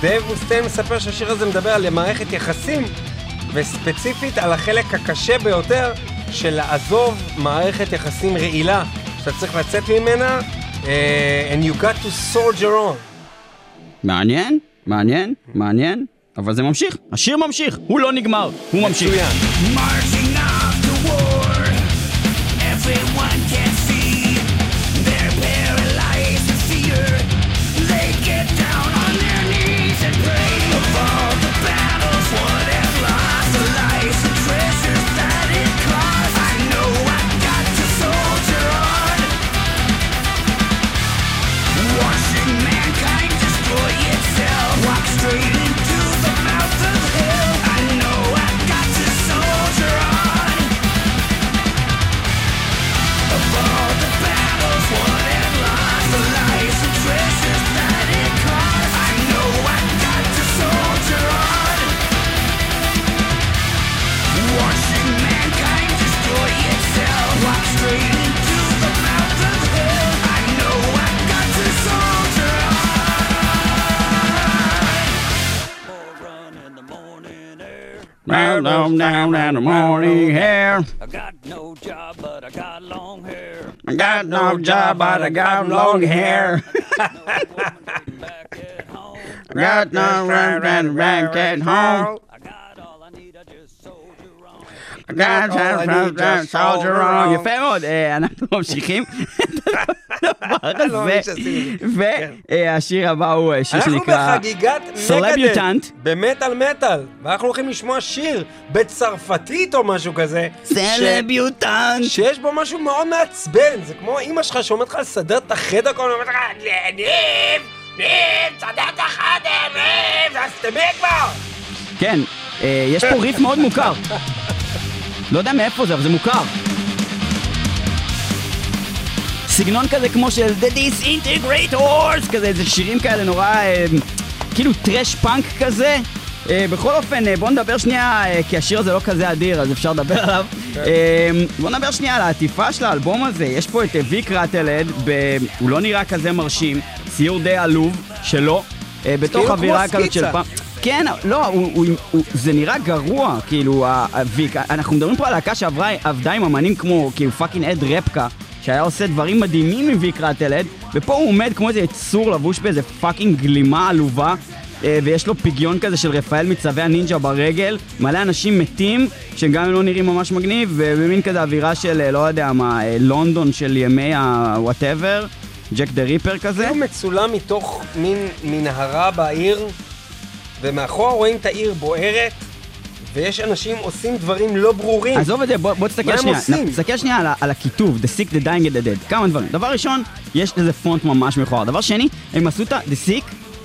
דייב מוסטיין מספר שהשיר הזה מדבר על מערכת יחסים, וספציפית על החלק הקשה ביותר של לעזוב מערכת יחסים רעילה, שאתה צריך לצאת ממנה, אה, and you got to soldier on. מעניין, מעניין, מעניין, אבל זה ממשיך, השיר ממשיך, הוא לא נגמר, הוא ממשיך. מצוין. down in the morning hair. I got no job, but I got long hair. I got no job, but I got long hair. I got no woman waiting back at home. I got all I need, I just sold you wrong. I got all I need, I just soldier on. You fell there, and I hope she came. הדבר לא הזה. זה. כן. והשיר הבא הוא אה, שיר אנחנו שנקרא... בחגיגת סלביוטנט. במטאל מטאל, ואנחנו הולכים לשמוע שיר בצרפתית או משהו כזה, סלביוטנט. שיש בו משהו מאוד מעצבן, זה כמו אמא שלך שאומרת לך לסדר את החדר כל הזמן, לך, ניב, ניב, תסדר את החדר, ניב, אז תמי כבר. כן, אה, יש פה ריף מאוד מוכר. לא יודע מאיפה זה, אבל זה מוכר. סגנון כזה כמו של The Disintegrators, כזה, איזה שירים כאלה נורא, אה, כאילו thrash punk כזה. אה, בכל אופן, אה, בוא נדבר שנייה, כי השיר הזה לא כזה אדיר, אז אפשר לדבר עליו. אה, בוא נדבר שנייה על העטיפה של האלבום הזה. יש פה את ויק ראטלהד, ב- הוא לא נראה כזה מרשים, ציור די עלוב שלו, בתוך כאילו כמו אווירה כזאת של. פעם. כן, לא, הוא, הוא, הוא, זה נראה גרוע, כאילו, הוויק, אנחנו מדברים פה על להקה שעברה, עבדה עם אמנים כמו, כאילו, fucking אד רפקה, שהיה עושה דברים מדהימים עם ויק ראטלהד, ופה הוא עומד כמו איזה יצור לבוש באיזה fucking גלימה עלובה, אה, ויש לו פגיון כזה של רפאל מצבי הנינג'ה ברגל, מלא אנשים מתים, שגם לא נראים ממש מגניב, ובמין כזה אווירה של, אה, לא יודע מה, אה, לונדון של ימי ה-whatever, Jack the Ripper כזה. הוא מצולם מתוך מין מנהרה בעיר, ומאחורה רואים את העיר בוערת, ויש אנשים עושים דברים לא ברורים. עזוב את זה, בוא, בוא מה תסתכל הם שנייה, עושים? תסתכל שנייה על, על הכיתוב, The Sick, The Dying, The Dead, כמה דברים. דבר ראשון, יש לזה פונט ממש מכוער. דבר שני, הם עשו את ה- The Sick,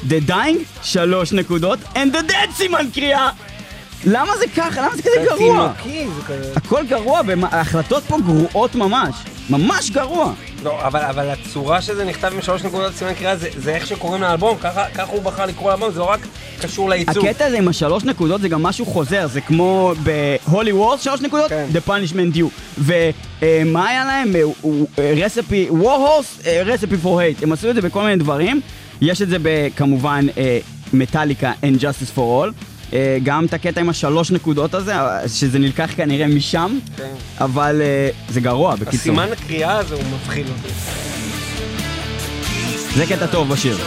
The Dying, שלוש נקודות, and The Dead סימן קריאה! למה זה ככה? למה זה כזה זה גרוע? תינוקי, זה כזה... הכל גרוע, וההחלטות פה גרועות ממש. ממש גרוע. לא, אבל, אבל הצורה שזה נכתב עם שלוש נקודות סימן קריאה זה, זה איך שקוראים לאלבום, ככה, ככה הוא בחר לקרוא לאלבום, זה לא רק קשור לעיצוב. הקטע הזה עם השלוש נקודות זה גם משהו חוזר, זה כמו ב-Holy Wars שלוש נקודות, כן. The Punishment Due. ומה היה להם? רספי, War Horse, רספי for Hate. הם עשו את זה בכל מיני דברים. יש את זה כמובן מטאליקה and Justice for All. אה, גם את הקטע עם השלוש נקודות הזה, אה, שזה נלקח כנראה משם, כן. אבל אה, זה גרוע בקיצור. הסימן הקריאה הזה הוא מבחיל אותי. זה קטע טוב בשיר.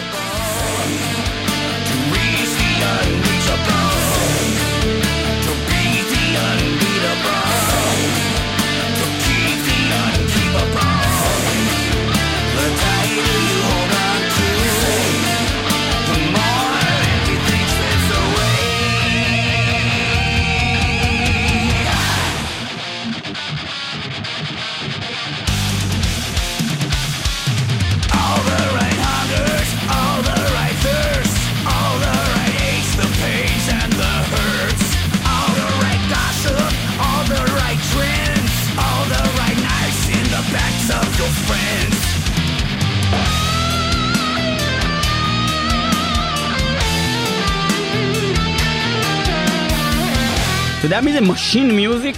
אתה יודע מי זה Machine Music?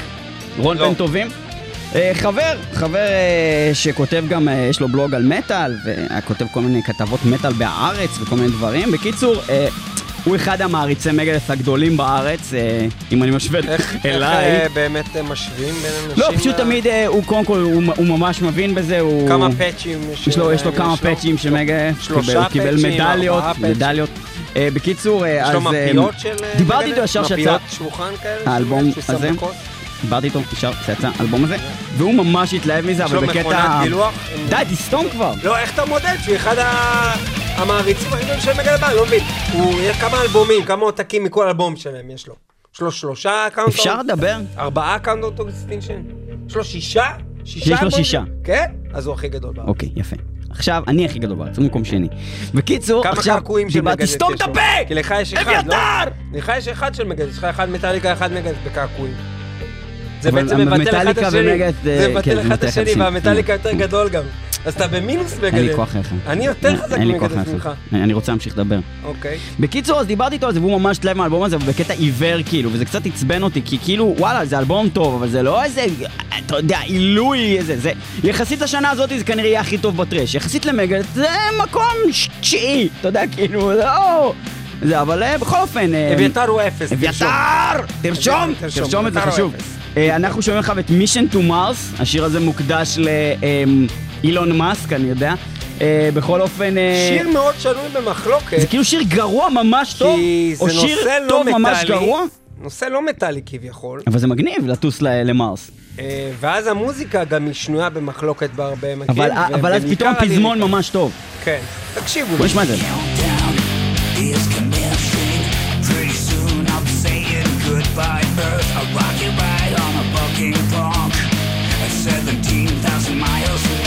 רון לא. בן טובים? אה, חבר, חבר אה, שכותב גם, אה, יש לו בלוג על מטאל, וכותב כל מיני כתבות מטאל בהארץ וכל מיני דברים. בקיצור, הוא אחד המעריצי מגדס הגדולים בארץ, אה, אם אני משווה איך איך, אליי. אה, באמת אה, משווים בין אנשים? לא, פשוט תמיד אה, הוא קודם כל, הוא ממש מבין בזה, הוא... כמה פאצ'ים יש יש לו, יש לו אה, כמה פאצ'ים של מגדס, הוא קיבל מדליות. מדליות. אה, בקיצור, אה, יש אז... לו אה, מפיות של... אה, דיברתי? איתו ישר שיצא. מפיות שולחן כאלה? האלבום הזה? דיברתי איתו ישר כשיצא האלבום הזה, והוא ממש התלהב מזה, יש אבל לו בקטע... מכונת גילוח? די, תסתום כבר. לא, איך אתה מודד שהוא אחד ה- המעריצים הגדולים של מגל הבא? אני לא מבין. הוא, יש כמה אלבומים, כמה עותקים מכל אלבום שלהם יש לו. יש לו שלושה קאונט אפשר לדבר? ארבעה קאונט אקסטינשן? יש לו שישה? שישה יש לו? שישה. כן? אז הוא הכי גדול בארץ. אוקיי, יפה. עכשיו, אני הכי גדול בארץ, הוא מקום שני. בקיצור, כמה עכשיו, קעקועים של מגדס יש את לו? הפה! כי לך יש אחד, לא? אביתר! לך יש אחד של מגדס, יש לך אחד מטאליקה, אחד מגדס בקעקועים. זה בעצם מבטל אחד את השני. זה אה, כן, מבטל אחד את השני, את השני. והמטאליקה יותר גדול גם. אז אתה במינוס מגדס. אין לי כוח אליך. אני יותר חזק אין לי כוח ממגדס אליך. ממך. אני רוצה להמשיך לדבר. אוקיי. בקיצור, אז דיברתי איתו על זה, והוא ממש התלהב מהאלבום הזה, בקטע עיוור כאילו, וזה קצת עצבן אותי, כי כאילו, וואלה, זה אלבום טוב, אבל זה לא איזה, אתה יודע, עילוי, איזה, זה, יחסית לשנה הזאת זה כנראה יהיה הכי טוב בטרש, יחסית למגלס זה מקום תשיעי, אתה יודע, כאילו, לא... זה, אבל אה, בכל אופן... אה, אביתר הוא אפס. אביתר! תרשום! תרשום, את זה חשוב. אה, אנחנו שומעים לך את מישן טו מרס, השיר הזה מוקדש לאילון מאסק, אני יודע. אה, בכל אופן... אה, שיר מאוד שנוי במחלוקת. זה כאילו שיר גרוע ממש טוב, כי זה או שיר נושא לא טוב ממש מטאלי. גרוע, נושא לא מטאלי כביכול. אבל זה מגניב לטוס ל- למרס. אה, ואז המוזיקה גם היא שנויה במחלוקת בהרבה מקרים. אבל ו- אבל אז פתאום. פזמון ממש טוב. כן. תקשיבו. בוא נשמע את זה. Goodbye. Earth, a rocket ride on a bucking bronc at 17,000 miles hour.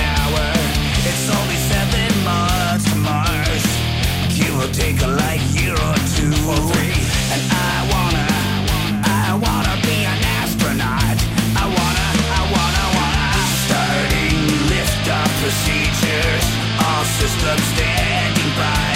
It's only seven months to Mars. It will take a light year or two or three. And I wanna, I wanna be an astronaut. I wanna, I wanna, wanna. Starting lift off procedures. All systems standing by.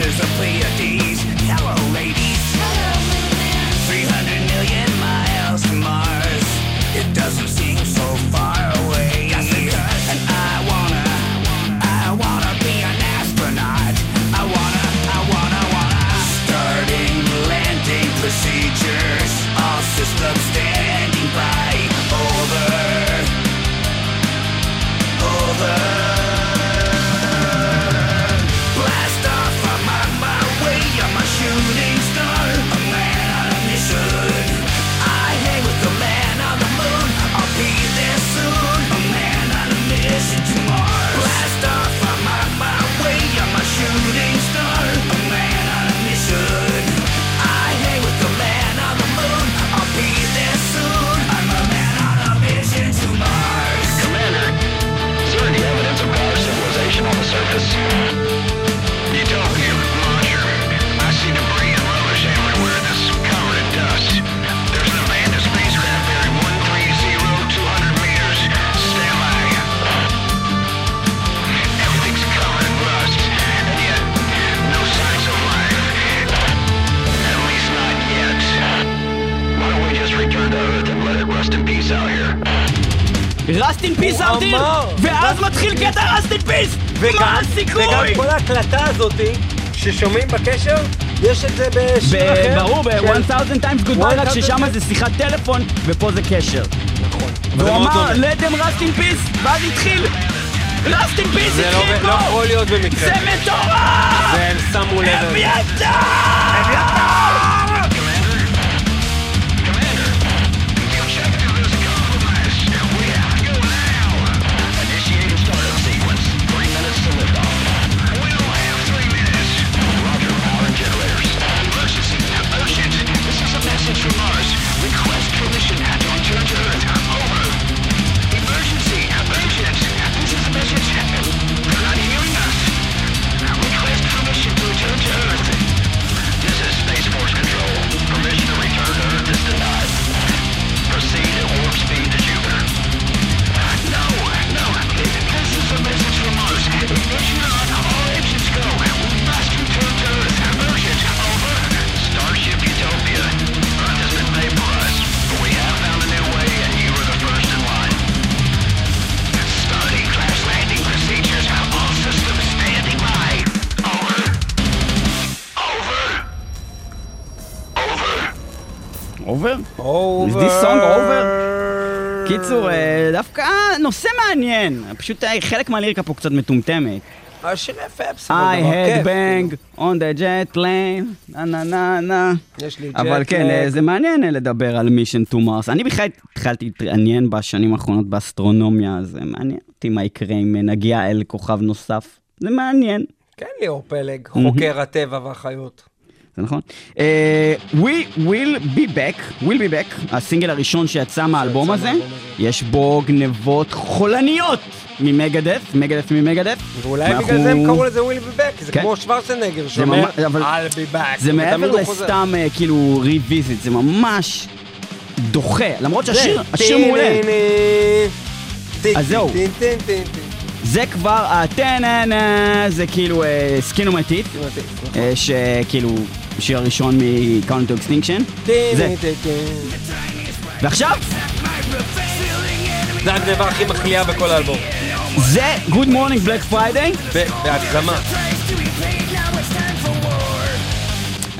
Baptism אמר. ואז מתחיל קטע רסט אין פיס! מה הסיכוי? וגם כל ההקלטה הזאתי, ששומעים בקשר, יש את זה בשיר אחר. ברור, של- ב-1000 times רק 1000 ששם זה שיחת טלפון, ופה זה קשר. נכון. והוא זה אמר, let them rest in peace, ואז התחיל. rest in peace זה לא התחיל לא פה! יכול להיות במקרה. זה מטורף! והם שמו לב. לזה. אביתר! מעניין. פשוט אה, חלק מהליריקה פה קצת מטומטמת. השיר יפה, בסופו I had כיף, bang on the jet plane, נה נה נה נה. כאילו. יש לי אבל jet כן, זה מעניין אה, לדבר על מישן טו מרס. אני בכלל התחלתי להתעניין בשנים האחרונות באסטרונומיה, זה מעניין אותי מה יקרה אם אה, נגיע אל כוכב נוסף. זה מעניין. כן, ליאור פלג, חוקר הטבע והחיות. זה נכון. אה, We will be back, will be back, הסינגל הראשון שיצא מהאלבום הזה. יש בו גנבות חולניות ממגדף, מגדף ממגדף. ואולי בגלל זה הם קראו לזה וויל בי בק, זה כן. כמו שוורצנגר שאומר, אבל- I'll be back. זה מעבר. לסתם אה, כאילו ריוויזיט, זה ממש דוחה, למרות שהשיר, השיר מעולה. אז זהו. זה כבר הטננה, זה כאילו סקינו מטיט, נכון. שכאילו שיר הראשון מ-Count to Extinction. ועכשיו, זה הגניבה הכי מחליאה בכל האלבום. זה Good Morning Black Friday. בהגזמה.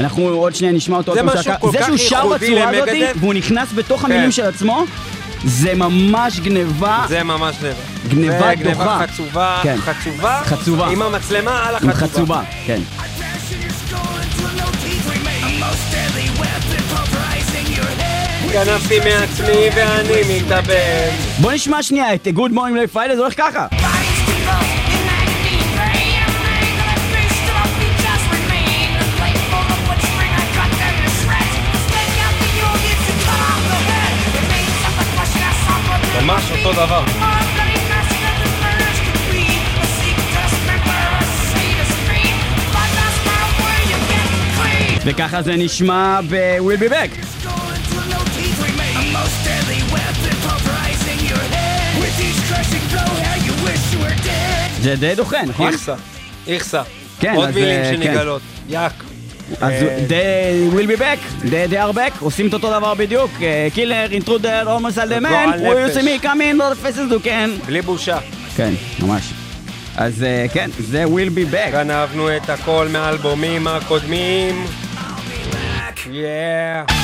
אנחנו עוד שנייה נשמע אותו. זה עוד פעם משהו שהקה- כל זה כך שהוא שר ייחודי בצורה הזאת. והוא נכנס בתוך המילים כן. של עצמו, זה ממש גניבה זה ממש גניבה. גניבה דוחה. גניבה חצובה, כן. חצובה, חצובה. עם המצלמה על עם החצובה. חצובה, כן. גנבתי מעצמי ואני מתאבד. בוא נשמע שנייה את Good Morning Black Friday, זה הולך ככה. ממש אותו דבר. וככה זה נשמע ב-Will be back. זה די דוחה, נכון? איכסה, איכסה. כן, עוד אז, מילים אה, כן. שנגלות. יאק. אז אה, they will be back, they, they are back, עושים את אותו דבר בדיוק, קילר, אינטרודר, עומס על גועל דמן, הוא. יוצא מי קאמין, לא את זה, כן. בלי בושה. כן, ממש. אז אה, כן, זה will be back. גנבנו את הכל מהאלבומים הקודמים. יאה.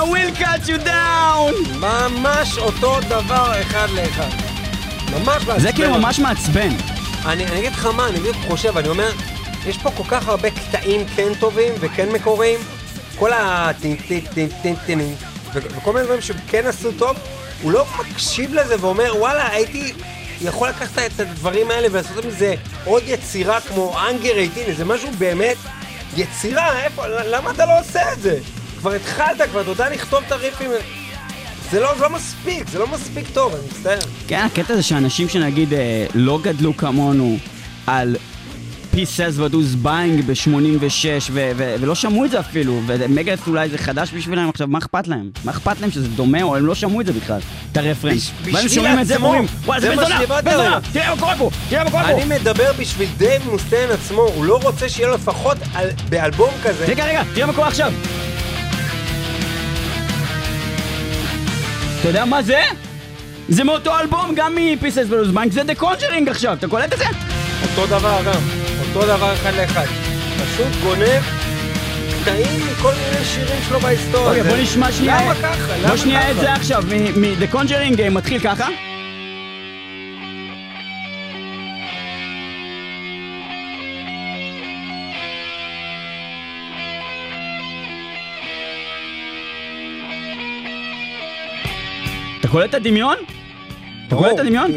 I will cut you down. ממש אותו דבר אחד לאחד. ממש מעצבן. זה כאילו ממש מעצבן. אני, אני אגיד לך מה, אני בדיוק חושב, אני אומר, יש פה כל כך הרבה קטעים כן טובים וכן מקוריים, כל טינים, ו- וכל מיני דברים שכן עשו טוב, הוא לא מקשיב לזה ואומר, וואלה, הייתי יכול לקחת את הדברים האלה ולעשות מזה עוד יצירה כמו אנגר 18, איזה משהו באמת יצירה, איפה, למה אתה לא עושה את זה? כבר התחלת, כבר אתה יודע לכתוב את הריפים, זה לא, זה לא מספיק, זה לא מספיק טוב, אני מצטער. כן, הקטע זה שאנשים שנגיד אה, לא גדלו כמונו על says what who's buying ב-86 ולא שמעו את זה אפילו, ומגלס אולי זה חדש בשבילם, עכשיו מה אכפת להם? מה אכפת להם שזה דומה או הם לא שמעו את זה בכלל, את הרפרנס. והם בשביל שומעים את זה עצמו. ואומרים, וואלה זה בן מה זונה, בן. תראה מה קורה פה, תראה מה קורה פה. אני מדבר בשביל דייב מוסטיין עצמו, הוא לא רוצה שיהיה לו לפחות באלבום כזה. רגע, רגע, תראה מה קורה עכשיו. אתה יודע מה זה? זה מאותו אלבום, גם Blues Bank, זה The Conjuring עכשיו, אתה קולט את זה? אותו דבר גם, אותו דבר אחד לאחד. פשוט גונב קטעים מכל מיני שירים שלו בהיסטוריה. אוקיי, בוא נשמע שנייה. למה ככה? למה בוא שנייה את ככה? זה עכשיו, מ- מ- The Conjuring אה, מתחיל ככה. קולט את הדמיון? אתה. קולט את הדמיון?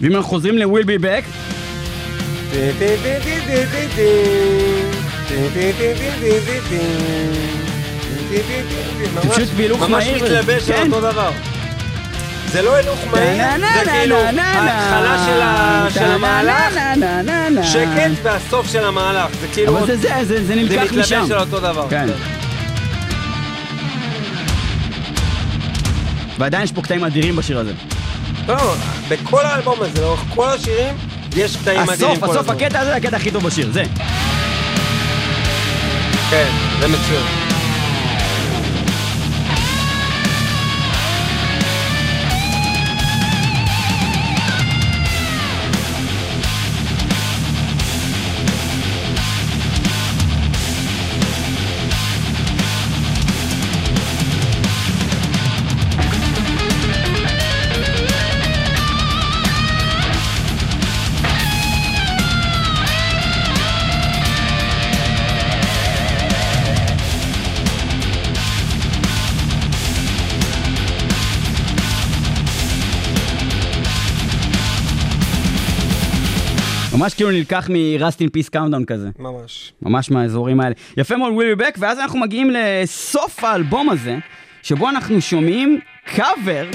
ואם אנחנו חוזרים ל-Will be back. ממש- פשוט בהילוך מהיר. ממש מתלבש על כן. אותו דבר. זה לא הילוך מהיר, זה כאילו ההתחלה של המהלך. שקט, והסוף של המהלך. זה כאילו... אבל זה זה, זה- זה זה נלקח מתלבש משם. על אותו דבר. כן. ועדיין יש פה קטעים אדירים בשיר הזה. לא, בכל האלבום הזה, לאורך כל השירים, יש קטעים הסוף, כל הסוף, הזמן. הקטע הזה זה הקטע הכי טוב בשיר, זה. כן, זה מצוין. ממש כאילו נלקח מ-Rust in Peace Countdown כזה. ממש. ממש מהאזורים האלה. יפה מאוד, ווילי בק, ואז אנחנו מגיעים לסוף האלבום הזה, שבו אנחנו שומעים קאבר.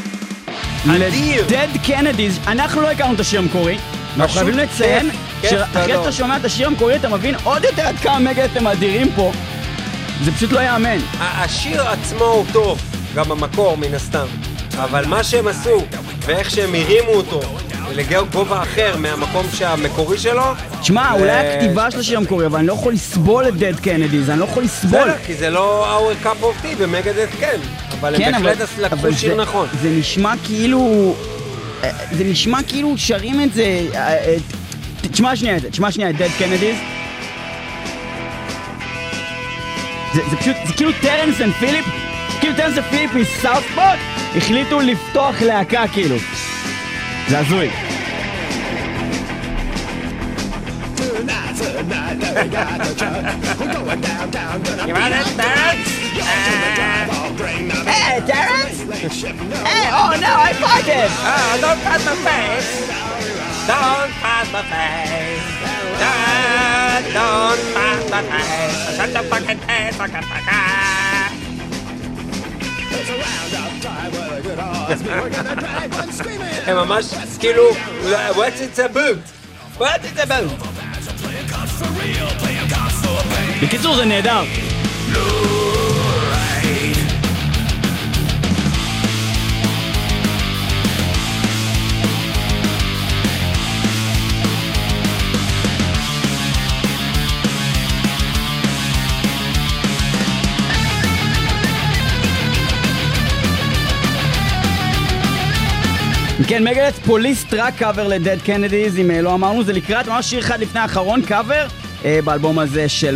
ל-Dead Kennedys. אנחנו לא הכרנו את השיר המקורי. אנחנו חייבים לציין שאחרי. שאתה שומע את השיר המקורי אתה מבין עוד יותר עד כמה מגה אתם אדירים פה. זה פשוט לא ייאמן. השיר עצמו הוא טוב, גם המקור מן הסתם, אבל מה שהם עשו, ואיך שהם הרימו אותו לגובה אחר מהמקום שהמקורי שלו, תשמע, זה- אולי הכתיבה של השיר המקורי, אבל אני לא יכול לסבול את Dead Kennedys, אני לא יכול לסבול. בסדר, כי זה לא our cup of tea במגדט כן, אבל כן, הם בהחלט לקחו אבל שיר זה- נכון. זה נשמע כאילו... אה, זה נשמע כאילו שרים את זה... אה, אה, תשמע שנייה את זה, תשמע שנייה את Dead Kennedys. זה, זה פשוט, זה כאילו טרנס אנד פיליפ, כאילו טרנס אנד פיליפ מסאוטפורט החליטו לפתוח להקה כאילו. That's Tonight, tonight, Hey, Terrence! hey, oh no, I farted! Oh, uh, don't pat my face! Don't pat my face! Don't, don't pat my face! Shut the fucking face, fucking fucking! הם ממש כאילו, what's it about? what's it about? בקיצור, זה נהדר. כן, מגלץ פוליס טראק קאבר לדד קנדיז, אם אה, לא אמרנו, זה לקראת ממש שיר אחד לפני האחרון, קאבר, אה, באלבום הזה של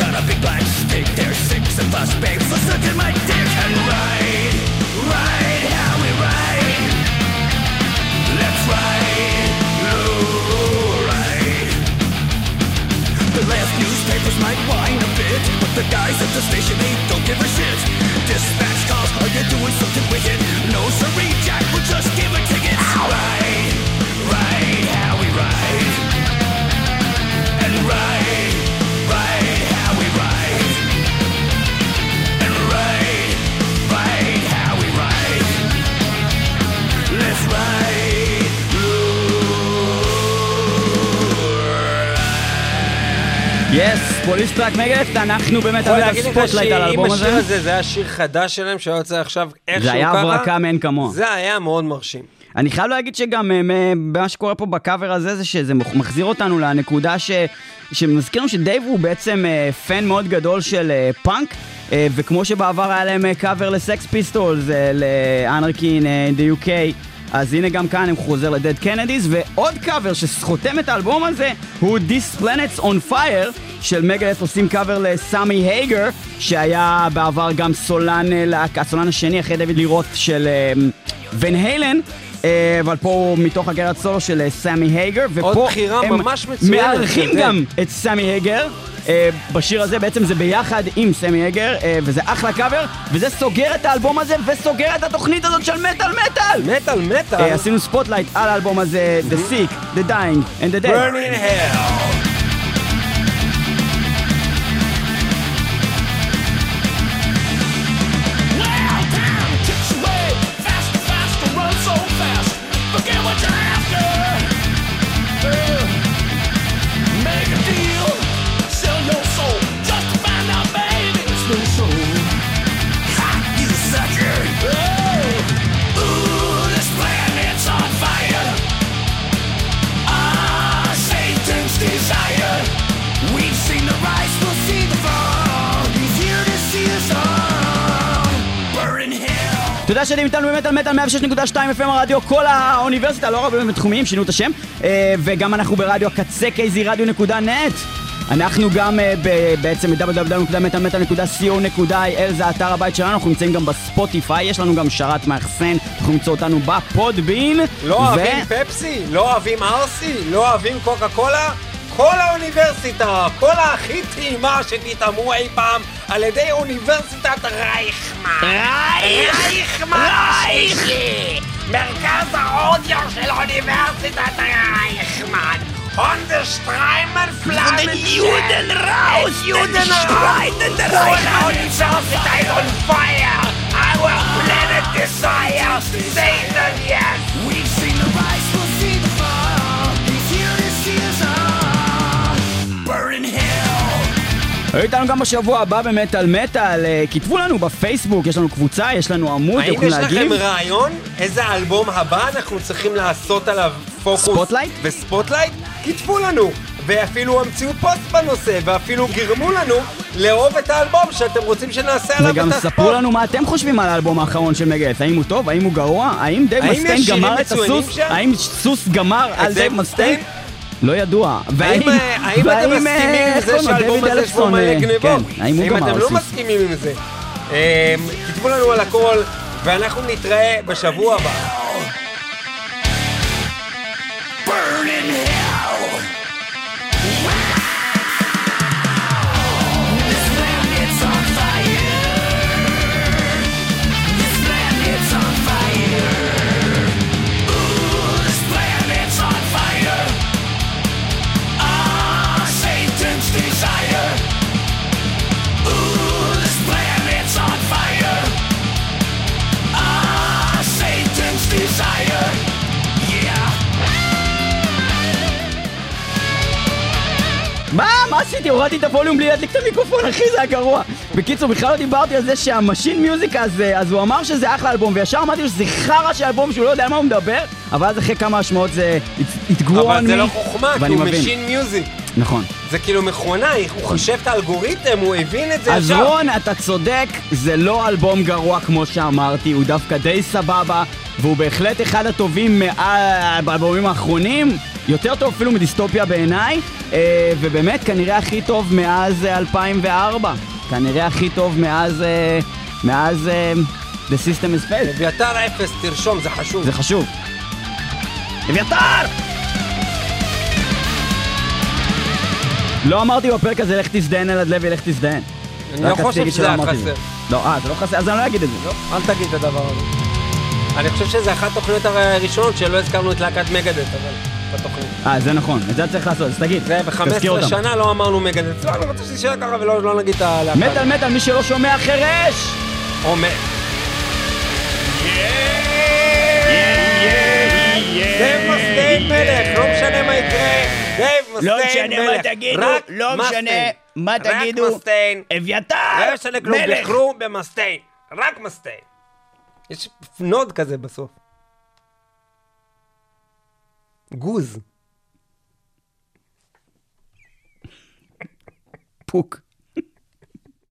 got a big black stick. There's six of us, babe, so suck in my dick and ride might whine a bit, but the guys at the station they don't give a shit. Dispatch calls, are you doing something wicked? No Jack, we'll just give a ticket. How we ride, and how we ride, and how we ride. Let's ride. יס, פוליס טראק מגלץ, אנחנו באמת יכול הבאת להגיד לך ספוטלייט על האלבום השיר הזה. הזה זה היה שיר חדש שלהם שהיה יוצא עכשיו איכשהו זה ככה, היה הברקה מאין כמוה. זה היה מאוד מרשים. אני חייב להגיד שגם אה, מה שקורה פה בקאבר הזה זה שזה מח- מחזיר אותנו לנקודה ש... שמזכיר לנו שדייב הוא בעצם אה, פן מאוד גדול של אה, פאנק וכמו שבעבר היה להם קאבר לסקס פיסטולס, לאנרקין אה, in the UK אז הנה גם כאן הם חוזר לדד קנדיז ועוד קאבר שחותם את האלבום הזה הוא This Planet's on Fire של מגלס עושים קאבר לסמי הייגר שהיה בעבר גם סולן, אה, הסולן השני אחרי דויד לירות של אה, ון היילן אה, אבל פה מתוך הגרת סולו של אה, סמי הייגר, ופה עוד בחירה הם ממש מצוינת, מארחים כן. גם את סמי הייגר. אה, בשיר הזה בעצם זה ביחד עם סמי אה, וזה אחלה קאבר, וזה סוגר את האלבום הזה וסוגר את התוכנית הזאת של מטאל מטאל! מטאל מטאל. אה, עשינו ספוטלייט על האלבום הזה, The Sick, The Dying and The Dead. Burning Hell. יודע שאתם איתנו במטאל מטאל 106.2 FM הרדיו, כל האוניברסיטה, לא רק באמת תחומיים, שינו את השם, אה, וגם אנחנו ברדיו הקצה kzradio.net. אנחנו גם אה, בעצם www.מטאלמטאל.co.il זה האתר הבית שלנו, אנחנו נמצאים גם בספוטיפיי, יש לנו גם שרת מאחסן, תוכלו למצוא אותנו בפודבין. לא אוהבים פפסי? לא אוהבים ארסי? לא אוהבים קוקה קולה? כל האוניברסיטה, כל הכי טעימה שתטעמו אי פעם על ידי אוניברסיטת רייכמן. רייכמן השישי! מרכז האודיו של אוניברסיטת רייכמן. הונדשטריימן פלאמן יודנראוס! יודנראוס! כל האוניברסיטה is on fire! Our planet desire! Satan, yes! We've seen the היו איתנו גם בשבוע הבא במטאל מטאל, אה, כתבו לנו בפייסבוק, יש לנו קבוצה, יש לנו עמוד, אתם האם יכולים יש להגיב. לכם רעיון איזה אלבום הבא אנחנו צריכים לעשות עליו פוקוס? ספוטלייט? וספוטלייט? כתבו לנו! ואפילו המציאו פוסט בנושא, ואפילו גרמו לנו לאהוב את האלבום שאתם רוצים שנעשה עליו את וגם הספוט. ספרו לנו מה אתם חושבים על האלבום האחרון של מגייס, האם הוא טוב, האם הוא גרוע, האם דייב האם מסטיין יש גמר את הסוס? האם סוס גמר על דייב מסטיין? לא ידוע. והאם- אה, האם אתם מסכימים עם זה? שהאלבום דויד הזה יש בו מלא גנבות? האם אתם לא? מסכימים עם זה? כתבו לנו על הכל, ואנחנו נתראה בשבוע הבא. Burn הורדתי את הווליום בלי להדליק את המיקרופון, אחי, זה היה גרוע. בקיצור, בכלל לא דיברתי על זה שהמשין מיוזיק הזה, אז הוא אמר שזה אחלה אלבום, וישר אמרתי לו שזה חרא של אלבום שהוא לא יודע על מה הוא מדבר, אבל אז אחרי כמה השמעות זה grew on me. אבל זה לא חוכמה, כי הוא. משין מיוזיק. נכון. זה כאילו מכונה, הוא חישב את האלגוריתם, הוא הבין את זה אז עכשיו. רון, אתה צודק, זה לא אלבום גרוע כמו שאמרתי, הוא דווקא די סבבה, והוא בהחלט אחד הטובים באלבומים האחרונים, יותר טוב אפילו מדיסטופיה בעיניי, אה, ובאמת כנראה הכי טוב מאז אה, 2004. כנראה הכי טוב מאז... אה, מאז... אה, The System is Failed. אביתר אפס, תרשום, זה חשוב. זה חשוב. אביתר! לא אמרתי בפרק הזה לך תזדיין אלעד לוי, לך תזדיין. אני לא חושב שזה היה. חסר. לא, אה, זה לא חסר, אז אני לא אגיד את זה. לא, אל תגיד את הדבר הזה. אני חושב שזה אחת התוכניות הראשונות שלא הזכרנו את להקת מגדט, אבל בתוכנית. אה, זה נכון, את זה צריך לעשות, אז תגיד. תזכיר ב-15 אותם. שנה לא אמרנו מגדט. לא, אני רוצה שזה יישאר ככה ולא לא נגיד את הלהקה. מטאל מטאל, מי שלא שומע חירש! או מ... דייב מסטיין מלך, לא משנה מה יקרה, דייב לא מסטיין משנה מה מלך. תגידו, לא משנה. מה תגידו. רק מסטיין. אביתר! לא משנה כלום! בחרו במסטיין. רק מסטיין. יש נוד כזה בסוף. Guze. Pouco.